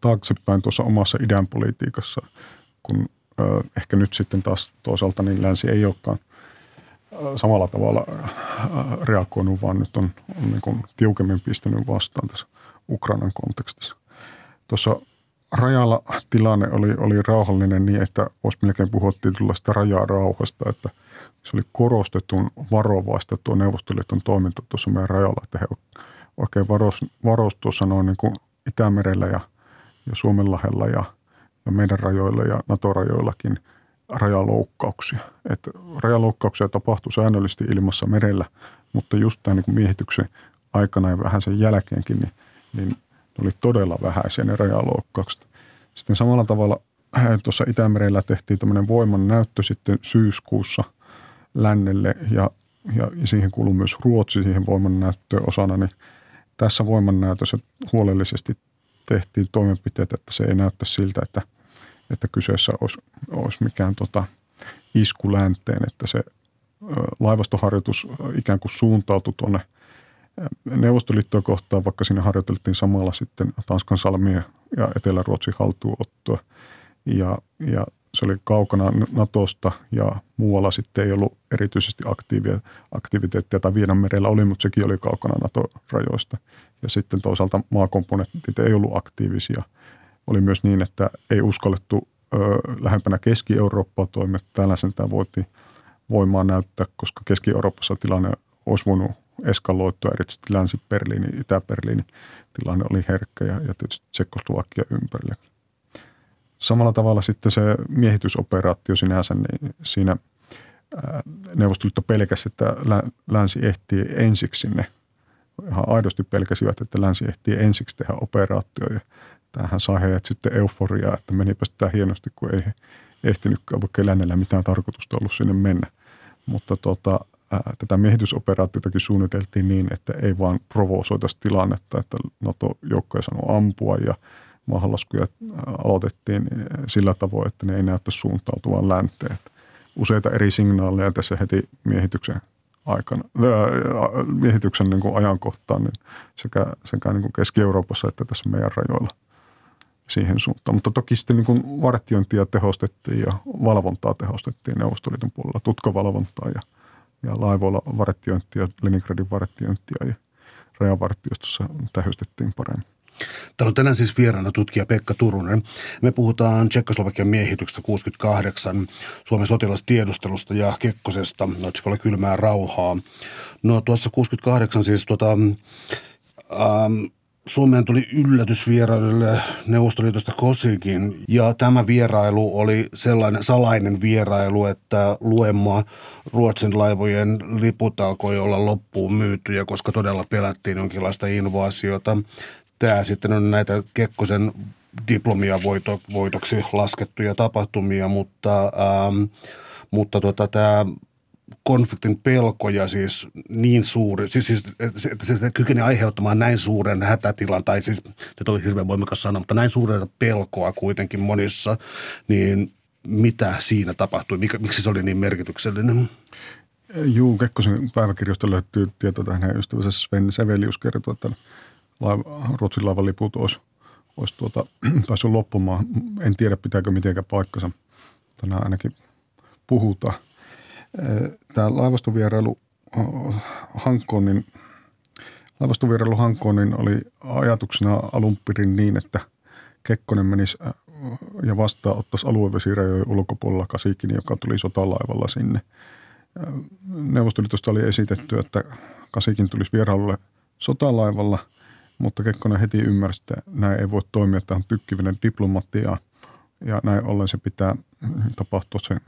taaksepäin tuossa omassa idän politiikassa, kun ö, ehkä nyt sitten taas toisaalta niin länsi ei olekaan – samalla tavalla reagoinut, vaan nyt on, on niin kuin tiukemmin pistänyt vastaan tässä Ukrainan kontekstissa. Tuossa rajalla tilanne oli, oli rauhallinen niin, että voisi melkein puhua tietynlaista rajaa rauhasta, että se oli korostetun varovaista tuo Neuvostoliiton toiminta tuossa meidän rajalla, että he oikein varos, varos tuossa noin niin kuin Itämerellä ja, ja Suomenlahdella ja, ja meidän rajoilla ja NATO-rajoillakin – rajaloukkauksia. Että rajaloukkauksia tapahtuu säännöllisesti ilmassa merellä, mutta just tämän niin miehityksen aikana ja vähän sen jälkeenkin, niin, niin ne oli todella vähäisiä ne rajaloukkaukset. Sitten samalla tavalla äh, tuossa Itämerellä tehtiin tämmöinen voiman näyttö sitten syyskuussa lännelle ja, ja siihen kuuluu myös Ruotsi siihen voiman näyttöön osana, niin tässä voimannäytössä huolellisesti tehtiin toimenpiteet, että se ei näyttä siltä, että – että kyseessä olisi, olisi mikään tota isku länteen, että se laivastoharjoitus ikään kuin suuntautui tuonne Neuvostoliittoa kohtaan, vaikka siinä harjoiteltiin samalla sitten Tanskan salmia ja Etelä-Ruotsin haltuunottoa. Ja, ja se oli kaukana Natosta ja muualla sitten ei ollut erityisesti aktiivia, aktiviteettia, tai Vienanmerellä oli, mutta sekin oli kaukana NATO-rajoista. Ja sitten toisaalta maakomponentit ei ollut aktiivisia – oli myös niin, että ei uskallettu ö, lähempänä Keski-Eurooppaa toimia. Täällä sen tämä voitiin voimaa näyttää, koska Keski-Euroopassa tilanne olisi voinut eskaloitua, erityisesti Länsi-Berliini, Itä-Berliini tilanne oli herkkä ja, ja tietysti Tsekoslovakia ympärillä. Samalla tavalla sitten se miehitysoperaatio sinänsä, niin siinä Neuvostoliitto pelkäsi, että länsi ehtii ensiksi sinne. Ihan aidosti pelkäsivät, että länsi ehtii ensiksi tehdä operaatio ja tämähän sai heidät sitten euforiaa, että menipä sitä hienosti, kun ei ehtinytkään, vaikka lännellä mitään tarkoitusta ollut sinne mennä. Mutta tota, ää, tätä miehitysoperaatiotakin suunniteltiin niin, että ei vaan provosoitaisi tilannetta, että NATO-joukkoja sanoo ampua ja maahanlaskuja aloitettiin sillä tavoin, että ne ei näyttä suuntautuvan länteen. Useita eri signaaleja tässä heti miehityksen aikana, miehityksen niin kuin ajankohtaan niin sekä, sekä niin kuin Keski-Euroopassa että tässä meidän rajoilla – siihen suuntaan. Mutta toki sitten niin kuin vartiointia tehostettiin ja valvontaa tehostettiin Neuvostoliiton puolella, tutkavalvontaa ja, ja laivoilla vartiointia, Leningradin vartiointia ja rajavartiostossa tähystettiin paremmin. Täällä on tänään siis vieraana tutkija Pekka Turunen. Me puhutaan Tsekkoslovakian miehityksestä 68, Suomen sotilastiedustelusta ja Kekkosesta, otsikolla kylmää rauhaa. No tuossa 68 siis tota, ähm, Suomeen tuli yllätysvierailulle Neuvostoliitosta Kosikin ja tämä vierailu oli sellainen salainen vierailu, että luemma Ruotsin laivojen liput alkoi olla loppuun myytyjä, koska todella pelättiin jonkinlaista invaasiota. Tämä sitten on näitä Kekkosen diplomia voitoksi laskettuja tapahtumia, mutta, ähm, mutta tota, tämä konfliktin pelkoja siis niin suuri, siis, siis että se kykenee aiheuttamaan näin suuren hätätilan, tai siis, nyt oli hirveän voimakas sana, mutta näin suuren pelkoa kuitenkin monissa, niin mitä siinä tapahtui, Mikä, miksi se oli niin merkityksellinen? Juu, Kekkosen päiväkirjoista löytyy tieto tähän ystävänsä Sven Sevelius kertoo, että laiva, Ruotsin laivan liput olisi, olisi tuota, [CLEARS THROAT] päässyt loppumaan. En tiedä, pitääkö mitenkään paikkansa, mutta ainakin puhutaan – Tämä laivastovierailu Hankkonin, laivastovierailu Hankkonin oli ajatuksena alun perin niin, että Kekkonen menisi ja vastaanottaisi aluevesirajojen ulkopuolella Kasikin, joka tuli sotalaivalla sinne. Neuvostoliitosta oli esitetty, että Kasikin tulisi vierailulle sotalaivalla, mutta Kekkonen heti ymmärsi, että näin ei voi toimia, tähän tykkivinen diplomatia ja näin ollen se pitää tapahtua sen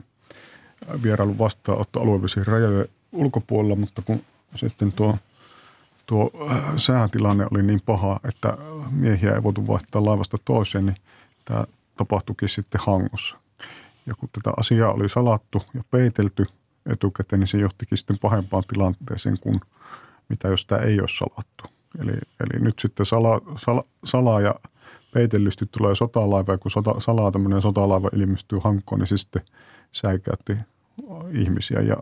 vierailun vastaanotto alueellisiin rajojen ulkopuolella, mutta kun sitten tuo, tuo äh, säätilanne oli niin paha, että miehiä ei voitu vaihtaa laivasta toiseen, niin tämä tapahtuikin sitten hangossa. Ja kun tätä asiaa oli salattu ja peitelty etukäteen, niin se johtikin sitten pahempaan tilanteeseen kuin mitä jos tämä ei ole salattu. Eli, eli nyt sitten sala, sala, salaa ja peitellysti tulee sotalaiva, ja kun sota, salaa tämmöinen sotalaiva ilmestyy hankkoon, niin se sitten säikäytti ihmisiä. Ja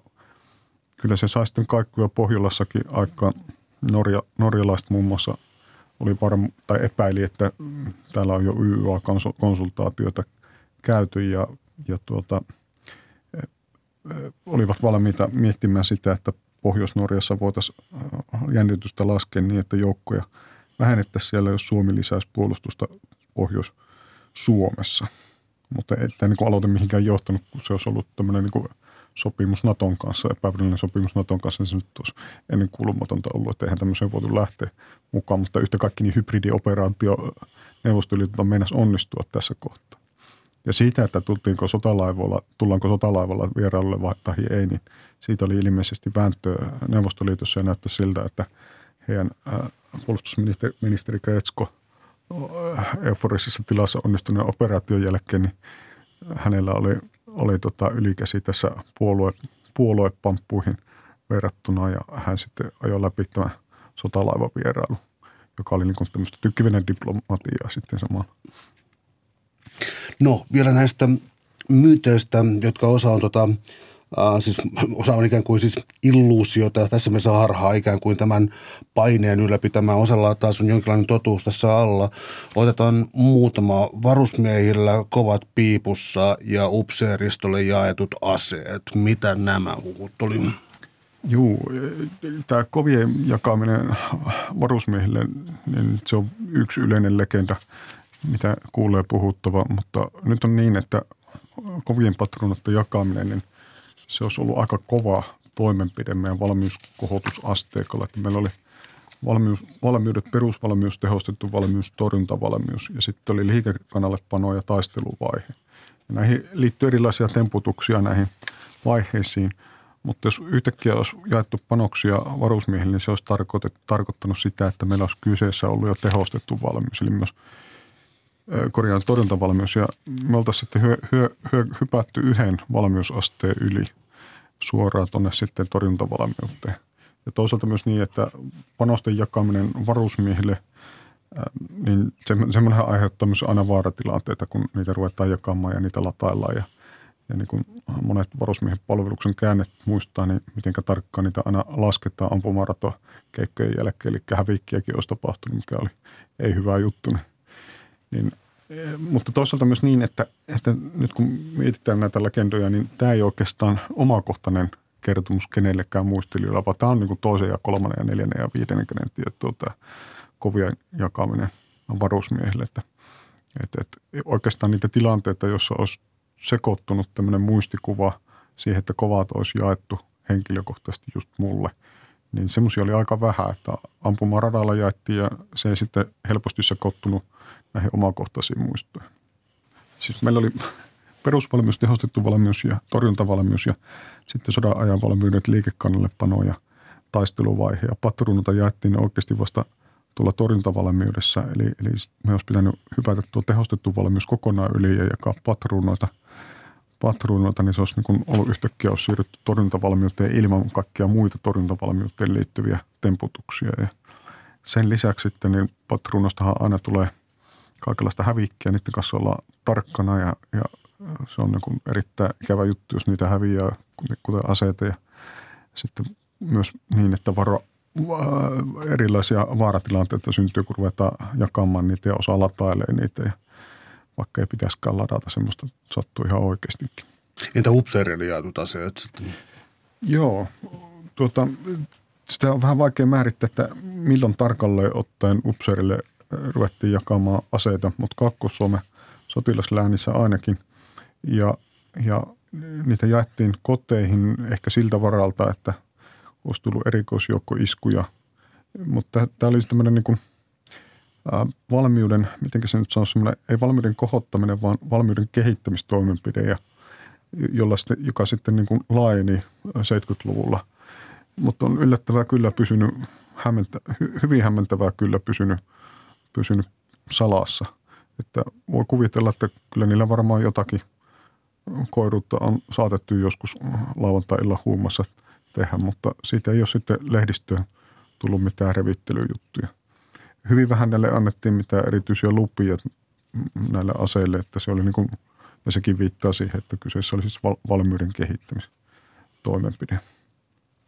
kyllä se sai sitten kaikkuja Pohjolassakin aikaan. Norja, norjalaiset muun muassa oli varma, tai epäili, että täällä on jo YYA-konsultaatioita käyty ja, ja tuota, olivat valmiita miettimään sitä, että Pohjois-Norjassa voitaisiin jännitystä laskea niin, että joukkoja vähennettäisiin siellä, jos Suomi lisäisi puolustusta Pohjois-Suomessa. Mutta ei tämä niin aloite mihinkään johtanut, kun se olisi ollut tämmöinen niin sopimus Naton kanssa, epävirallinen sopimus Naton kanssa, niin se nyt olisi ennen kuulumatonta ollut, että eihän tämmöiseen voitu lähteä mukaan, mutta yhtä kaikki niin hybridioperaatio Neuvostoliitolta meinasi onnistua tässä kohtaa. Ja siitä, että tultiinko sotalaivoilla, tullaanko sotalaivalla vierailulle vai tai ei, niin siitä oli ilmeisesti vääntöä Neuvostoliitossa ja näyttää siltä, että heidän puolustusministeri ministeri Kretsko euforisessa tilassa onnistuneen operaation jälkeen, niin hänellä oli, oli tota ylikäsi tässä puolue, puoluepamppuihin verrattuna ja hän sitten ajoi läpi tämä sotalaiva-vierailu, joka oli niin tämmöistä tykkivinen diplomatiaa sitten samalla. No vielä näistä myyteistä, jotka osa on tota, äh, siis osa on ikään kuin siis illuusiota, tässä me saa harhaa ikään kuin tämän paineen ylläpitämään. Osalla taas on jonkinlainen totuus tässä alla. Otetaan muutama varusmiehillä kovat piipussa ja upseeristolle jaetut aseet. Mitä nämä luvut oli? Joo, tämä kovien jakaminen varusmiehille, niin se on yksi yleinen legenda – mitä kuulee puhuttava, mutta nyt on niin, että kovien patruunoiden jakaminen, niin se olisi ollut aika kova toimenpide meidän valmiuskohotusasteikolla. Että meillä oli valmius, valmiudet, perusvalmius, tehostettu valmius, torjuntavalmius ja sitten oli liikekanallepano ja taisteluvaihe. Ja näihin liittyy erilaisia temputuksia näihin vaiheisiin, mutta jos yhtäkkiä olisi jaettu panoksia varusmiehille, niin se olisi tarkoittanut sitä, että meillä olisi kyseessä ollut jo tehostettu valmius, eli myös korjaan torjuntavalmius ja me oltaisiin sitten hyö, hyö, hyö, hypätty yhden valmiusasteen yli suoraan tuonne sitten torjuntavalmiuteen. Ja toisaalta myös niin, että panosten jakaminen varusmiehille, niin semmoinenhan aiheuttaa myös aina vaaratilanteita, kun niitä ruvetaan jakamaan ja niitä lataillaan. Ja, ja niin kuin monet varusmiehen palveluksen käännet muistaa, niin miten tarkkaan niitä aina lasketaan ampumarato keikkojen jälkeen. Eli hävikkiäkin olisi tapahtunut, mikä oli ei hyvä juttu. Niin niin, mutta toisaalta myös niin, että, että nyt kun mietitään näitä legendoja, niin tämä ei oikeastaan omakohtainen kertomus kenellekään muistelijoilla, vaan tämä on niin kuin toisen ja kolmannen ja neljännen ja viidennenkenen tämä kovia jakaminen varusmiehille. Että, että, että oikeastaan niitä tilanteita, joissa olisi sekoittunut tämmöinen muistikuva siihen, että kovat olisi jaettu henkilökohtaisesti just mulle, niin semmoisia oli aika vähän, että ampumaradalla jaettiin ja se ei sitten helposti sekoittunut – näihin omakohtaisiin muistoihin. Siis meillä oli perusvalmius, tehostettu valmius ja torjuntavalmius ja sitten sodan ajan valmiudet liikekannallepano ja taisteluvaihe. Ja patruunata jaettiin oikeasti vasta tuolla torjuntavalmiudessa, eli, eli me olisi pitänyt hypätä tuo tehostettu valmius kokonaan yli ja jakaa patruunoita, patruunoita niin se olisi niin ollut yhtäkkiä olisi siirrytty torjuntavalmiuteen ilman kaikkia muita torjuntavalmiuteen liittyviä temputuksia. Ja sen lisäksi sitten niin patruunostahan aina tulee – kaikenlaista hävikkiä, niiden kanssa ollaan tarkkana ja, ja se on niin kuin erittäin ikävä juttu, jos niitä häviää, kuten aseita ja sitten myös niin, että varo, erilaisia vaaratilanteita syntyy, kun ruvetaan jakamaan niitä ja osaa latailee niitä ja vaikka ei pitäisikään ladata semmoista, sattuu ihan oikeastikin. Entä upseerille jaetut aseet? Joo, tuota, sitä on vähän vaikea määrittää, että milloin tarkalleen ottaen upseerille ruvettiin jakamaan aseita, mutta Kaakkois-Suomen sotilasläänissä ainakin. Ja, ja niitä jaettiin koteihin ehkä siltä varalta, että olisi tullut erikoisjoukkoiskuja. Mutta tämä oli tämmöinen niin kuin, ää, valmiuden, miten se nyt sanoisi, ei valmiuden kohottaminen, vaan valmiuden kehittämistoimenpide, ja, jolla sitten, joka sitten niin kuin laajeni 70-luvulla. Mutta on yllättävää kyllä pysynyt, hämmentä, hyvin hämmentävää kyllä pysynyt – pysynyt salassa. Että voi kuvitella, että kyllä niillä varmaan jotakin koiruutta on saatettu joskus lauantai-illan huumassa tehdä, mutta siitä ei ole sitten lehdistöön tullut mitään revittelyjuttuja. Hyvin vähän näille annettiin mitään erityisiä lupia näille aseille, että se oli niin kuin, ja sekin viittaa siihen, että kyseessä oli siis val- valmiuden kehittämistoimenpide.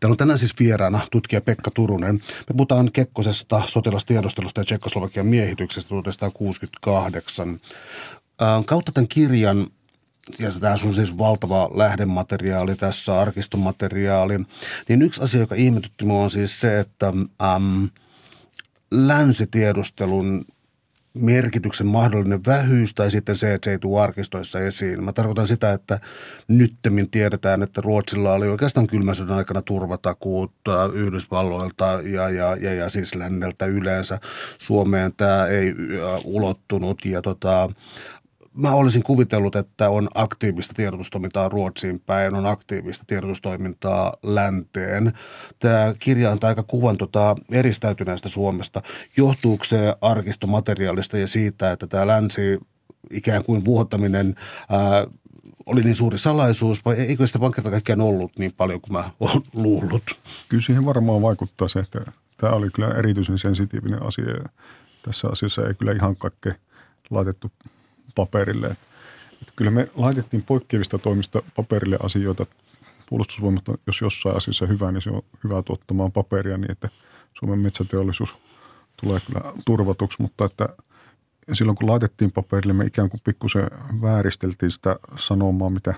Täällä on tänään siis vieraana tutkija Pekka Turunen. Me puhutaan Kekkosesta, sotilastiedustelusta ja Tsekkoslovakian miehityksestä 1968. Kautta tämän kirjan ja tämä on siis valtava lähdemateriaali tässä, arkistomateriaali, niin yksi asia, joka ihmetytti minua on siis se, että äm, länsitiedustelun merkityksen mahdollinen vähyys tai sitten se, että se ei tule arkistoissa esiin. Mä tarkoitan sitä, että nyttemmin tiedetään, että Ruotsilla oli oikeastaan kylmän sodan aikana turvatakuut äh, Yhdysvalloilta ja, ja, ja, ja siis länneltä yleensä. Suomeen tämä ei äh, ulottunut ja tota, mä olisin kuvitellut, että on aktiivista tiedotustoimintaa Ruotsiin päin, on aktiivista tiedotustoimintaa länteen. Tämä kirja antaa aika kuvan tota eristäytyneestä Suomesta. Johtuuko se arkistomateriaalista ja siitä, että tämä länsi ikään kuin vuotaminen ää, oli niin suuri salaisuus vai eikö sitä vankilta kaikkiaan ollut niin paljon kuin mä olen luullut? Kyllä siihen varmaan vaikuttaa se, että tämä oli kyllä erityisen sensitiivinen asia tässä asiassa ei kyllä ihan kaikkea laitettu paperille. Et, et kyllä me laitettiin poikkeavista toimista paperille asioita. Puolustusvoimat on, jos jossain asiassa hyvä, niin se on hyvä tuottamaan paperia niin, että Suomen metsäteollisuus tulee kyllä turvatuksi, mutta että silloin kun laitettiin paperille, me ikään kuin pikkusen vääristeltiin sitä sanomaa, mitä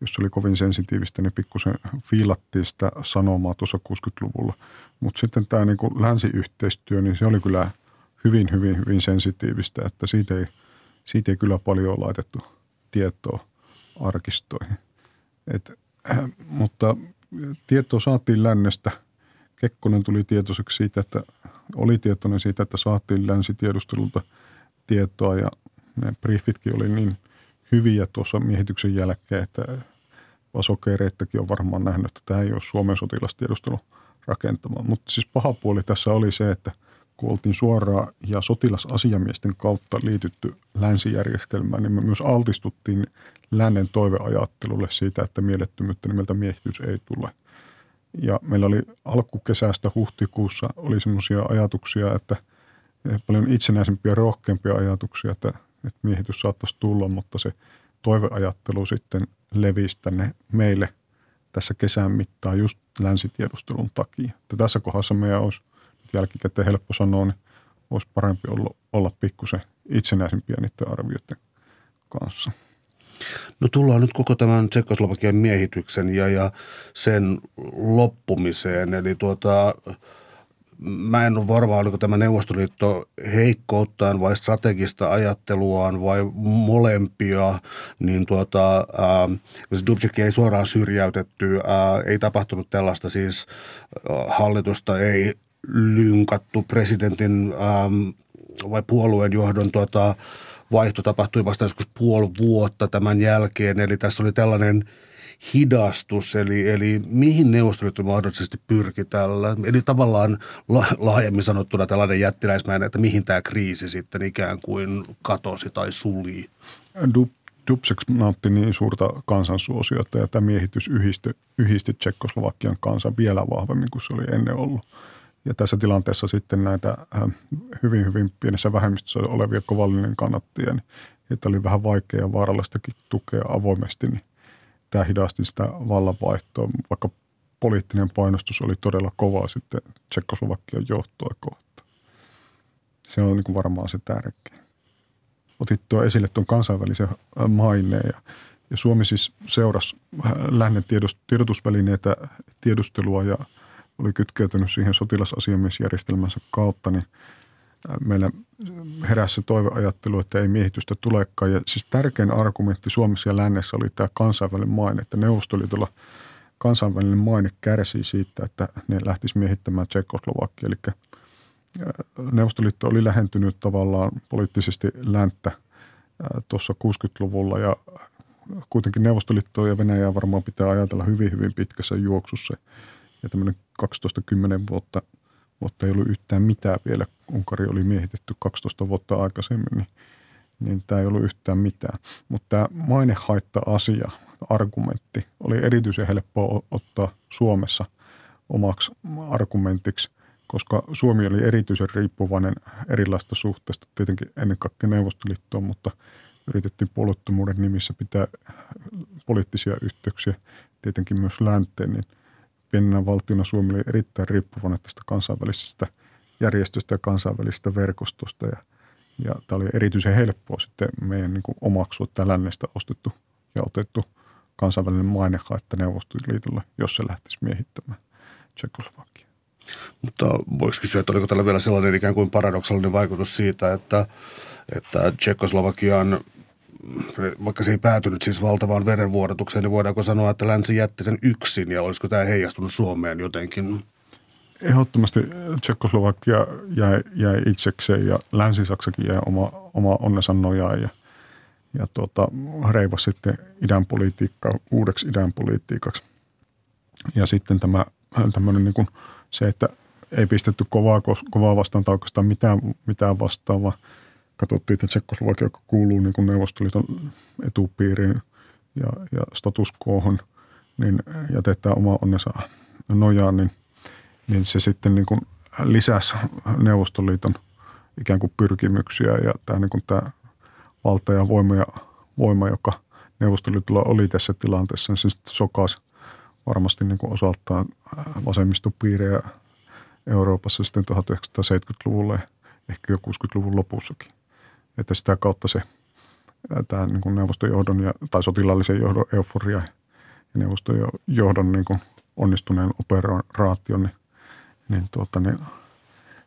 jos se oli kovin sensitiivistä, niin pikkusen fiilattiin sitä sanomaa tuossa 60-luvulla. Mutta sitten tämä niin länsiyhteistyö, niin se oli kyllä hyvin, hyvin, hyvin sensitiivistä, että siitä ei – siitä ei kyllä paljon ole laitettu tietoa arkistoihin. Et, äh, mutta tietoa saatiin lännestä. Kekkonen tuli tietoiseksi siitä, että oli tietoinen siitä, että saatiin länsitiedustelulta tietoa ja ne briefitkin oli niin hyviä tuossa miehityksen jälkeen, että vasokeereittäkin on varmaan nähnyt, että tämä ei ole Suomen sotilastiedustelu rakentamaan. Mutta siis paha puoli tässä oli se, että – kun oltiin suoraan ja sotilasasiamiesten kautta liitytty länsijärjestelmään, niin me myös altistuttiin lännen toiveajattelulle siitä, että mielettömyyttä nimeltä miehitys ei tule. Ja meillä oli alkukesästä huhtikuussa oli semmoisia ajatuksia, että paljon itsenäisempiä rohkeampia ajatuksia, että, että miehitys saattaisi tulla, mutta se toiveajattelu sitten levisi tänne meille tässä kesän mittaan just länsitiedustelun takia. Että tässä kohdassa meidän olisi jälkikäteen helppo sanoa, niin olisi parempi olla, olla pikkusen itsenäisempiä niiden arvioiden kanssa. No tullaan nyt koko tämän Tsekoslovakian miehityksen ja, ja sen loppumiseen. Eli tuota, mä en ole varma, oliko tämä Neuvostoliitto heikkouttaan vai strategista ajatteluaan vai molempia, niin tuota, äh, Dubček ei suoraan syrjäytetty, äh, ei tapahtunut tällaista siis äh, hallitusta ei lynkattu presidentin ähm, vai puolueen johdon tota, vaihto tapahtui vasta joskus puoli vuotta tämän jälkeen. Eli tässä oli tällainen hidastus, eli, eli mihin Neuvostoliitto mahdollisesti pyrki tällä. Eli tavallaan laajemmin sanottuna tällainen jättiläismäinen, että mihin tämä kriisi sitten ikään kuin katosi tai suli. Dubček nautti niin suurta kansansuosiota ja tämä miehitys yhdisti, yhdisti Tsekkoslovakian kansan vielä vahvemmin kuin se oli ennen ollut. Ja tässä tilanteessa sitten näitä äh, hyvin, hyvin pienessä vähemmistössä olevia kovallinen kannattajia, niin että oli vähän vaikea ja vaarallistakin tukea avoimesti, niin tämä hidasti sitä vallanvaihtoa, vaikka poliittinen painostus oli todella kova sitten Tsekkoslovakian johtoa kohtaan. Se on niin varmaan se tärkein. Otit tuo esille tuon kansainvälisen äh, maineen ja, ja Suomi siis seurasi äh, lännen tiedotusvälineitä, tiedustelua ja – oli kytkeytynyt siihen sotilasasiamiesjärjestelmänsä kautta, niin meillä heräsi se toiveajattelu, että ei miehitystä tulekaan. Ja siis tärkein argumentti Suomessa ja lännessä oli tämä kansainvälinen maine, että Neuvostoliitolla kansainvälinen maine kärsii siitä, että ne lähtisi miehittämään Tsekoslovakia. Eli Neuvostoliitto oli lähentynyt tavallaan poliittisesti länttä tuossa 60-luvulla ja kuitenkin Neuvostoliittoa ja Venäjää varmaan pitää ajatella hyvin, hyvin pitkässä juoksussa – ja tämmöinen 12-10 vuotta, vuotta ei ollut yhtään mitään vielä. Unkari oli miehitetty 12 vuotta aikaisemmin, niin, niin tämä ei ollut yhtään mitään. Mutta tämä mainehaitta-asia, argumentti, oli erityisen helppoa ottaa Suomessa omaksi argumentiksi, koska Suomi oli erityisen riippuvainen erilaista suhteesta, tietenkin ennen kaikkea Neuvostoliittoon, mutta yritettiin puolueettomuuden nimissä pitää poliittisia yhteyksiä tietenkin myös länteen, niin pienenä valtiona Suomi oli erittäin riippuvainen tästä kansainvälisestä järjestöstä ja kansainvälisestä verkostosta ja, ja tämä oli erityisen helppoa sitten meidän niin kuin omaksua tämä lännestä ostettu ja otettu kansainvälinen mainehaitta Neuvostoliitolle, jos se lähtisi miehittämään Tsekoslovakia. Mutta voiko kysyä, että oliko tällä vielä sellainen ikään kuin paradoksaalinen vaikutus siitä, että, että Tsekoslovakian vaikka se ei päätynyt siis valtavaan verenvuodatukseen, niin voidaanko sanoa, että länsi jätti sen yksin ja olisiko tämä heijastunut Suomeen jotenkin? Ehdottomasti Tsekoslovakia jäi, jäi itsekseen ja Länsi-Saksakin jäi oma, oma onnensa nojaan ja, ja tuota, reivasi sitten idän politiikkaa uudeksi idän politiikaksi. Ja sitten tämä tämmöinen niin kuin se, että ei pistetty kovaa, kovaa vastaan tai oikeastaan mitään, mitään vastaavaa. Katsottiin, että Tsekkoslovakia, kuuluu niin kuin Neuvostoliiton etupiiriin ja, ja status quohon, niin jätetään oma onnensa nojaan, niin, niin se sitten niin kuin lisäsi Neuvostoliiton ikään kuin pyrkimyksiä ja tämä, niin kuin tämä valta ja voima, ja voima joka Neuvostoliitolla oli tässä tilanteessa, niin se sokasi varmasti niin kuin osaltaan vasemmistopiirejä Euroopassa sitten 1970-luvulla ja ehkä jo 60-luvun lopussakin. Että sitä kautta se tämä niin kuin neuvostojohdon ja, tai sotilaallisen johdon euforia ja neuvostojohdon niin kuin onnistuneen operaation, niin, niin, tuota, niin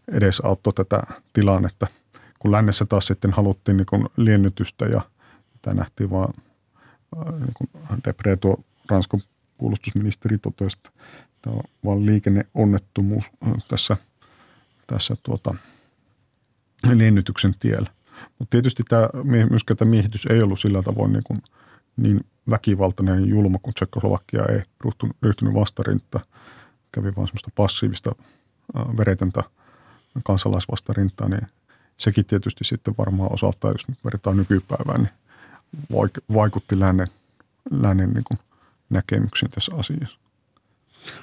edesauttoi tätä tilannetta. Kun lännessä taas sitten haluttiin niin kuin liennytystä ja tämä nähtiin vaan niin kuin Debre tuo Ranskan puolustusministeri totesi, että tämä on vain liikenneonnettomuus tässä, tässä tuota, liennytyksen tiellä. Mutta tietysti tämä, myöskään tämä miehitys ei ollut sillä tavoin niin, kuin, niin väkivaltainen ja julma, kun Tsekkoslovakia ei ryhtynyt, ryhtynyt vastarinta. Kävi vain semmoista passiivista, veretöntä kansalaisvastarintaa, niin sekin tietysti sitten varmaan osaltaan, jos nyt verrataan nykypäivään, niin vaikutti lännen, lännen niin näkemyksiin tässä asiassa?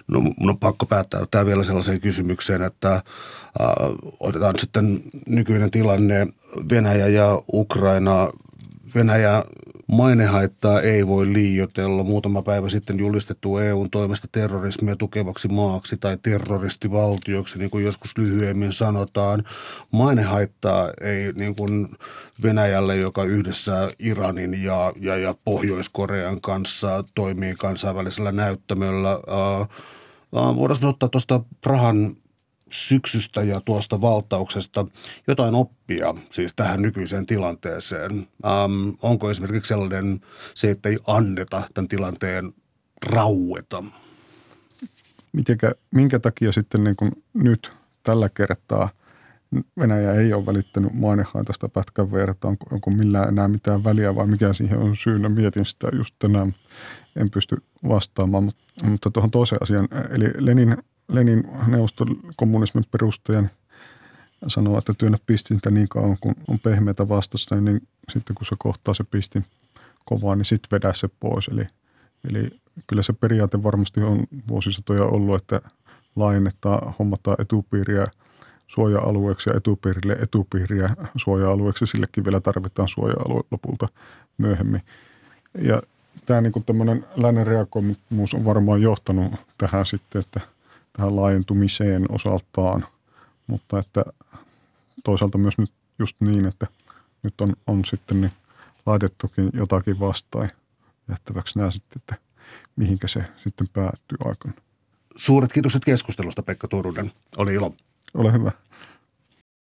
No mun on pakko päättää tämä vielä sellaiseen kysymykseen, että äh, otetaan sitten nykyinen tilanne Venäjä ja Ukraina. Venäjä Mainehaittaa ei voi liioitella. Muutama päivä sitten julistettu EUn toimesta terrorismia tukevaksi maaksi tai terroristivaltioksi, niin kuin joskus lyhyemmin sanotaan. Mainehaittaa ei niin kuin Venäjälle, joka yhdessä Iranin ja, ja, ja Pohjois-Korean kanssa toimii kansainvälisellä näyttämöllä. Äh, voidaan ottaa tuosta Prahan syksystä ja tuosta valtauksesta jotain oppia siis tähän nykyiseen tilanteeseen? Ähm, onko esimerkiksi sellainen se, että ei anneta tämän tilanteen raueta? Mitenkä, minkä takia sitten niin kuin nyt tällä kertaa Venäjä ei ole välittänyt mainehaitasta pätkän verta, onko, onko millään enää mitään väliä vai mikä siihen on syynä. Mietin sitä just tänään, en pysty vastaamaan, mutta, mutta tuohon toiseen asiaan. Eli Lenin Lenin neuvostokommunismin perustajan sanoo, että työnnä pistintä niin kauan kun on pehmeitä vastassa, niin sitten kun se kohtaa se pistin kovaa, niin sitten vedä se pois. Eli, eli kyllä se periaate varmasti on vuosisatoja ollut, että laajennetaan, hommataan etupiiriä suoja-alueeksi ja etupiirille etupiiriä suoja-alueeksi. Sillekin vielä tarvitaan suoja-alue lopulta myöhemmin. Ja tämä niin tämmöinen lännen reagoimus on varmaan johtanut tähän sitten, että – tähän laajentumiseen osaltaan, mutta että toisaalta myös nyt just niin, että nyt on, on sitten niin laitettukin jotakin vastaan jättäväksi nämä sitten, että mihinkä se sitten päättyy aikana. Suuret kiitokset keskustelusta Pekka Turunen. Oli ilo. Ole hyvä.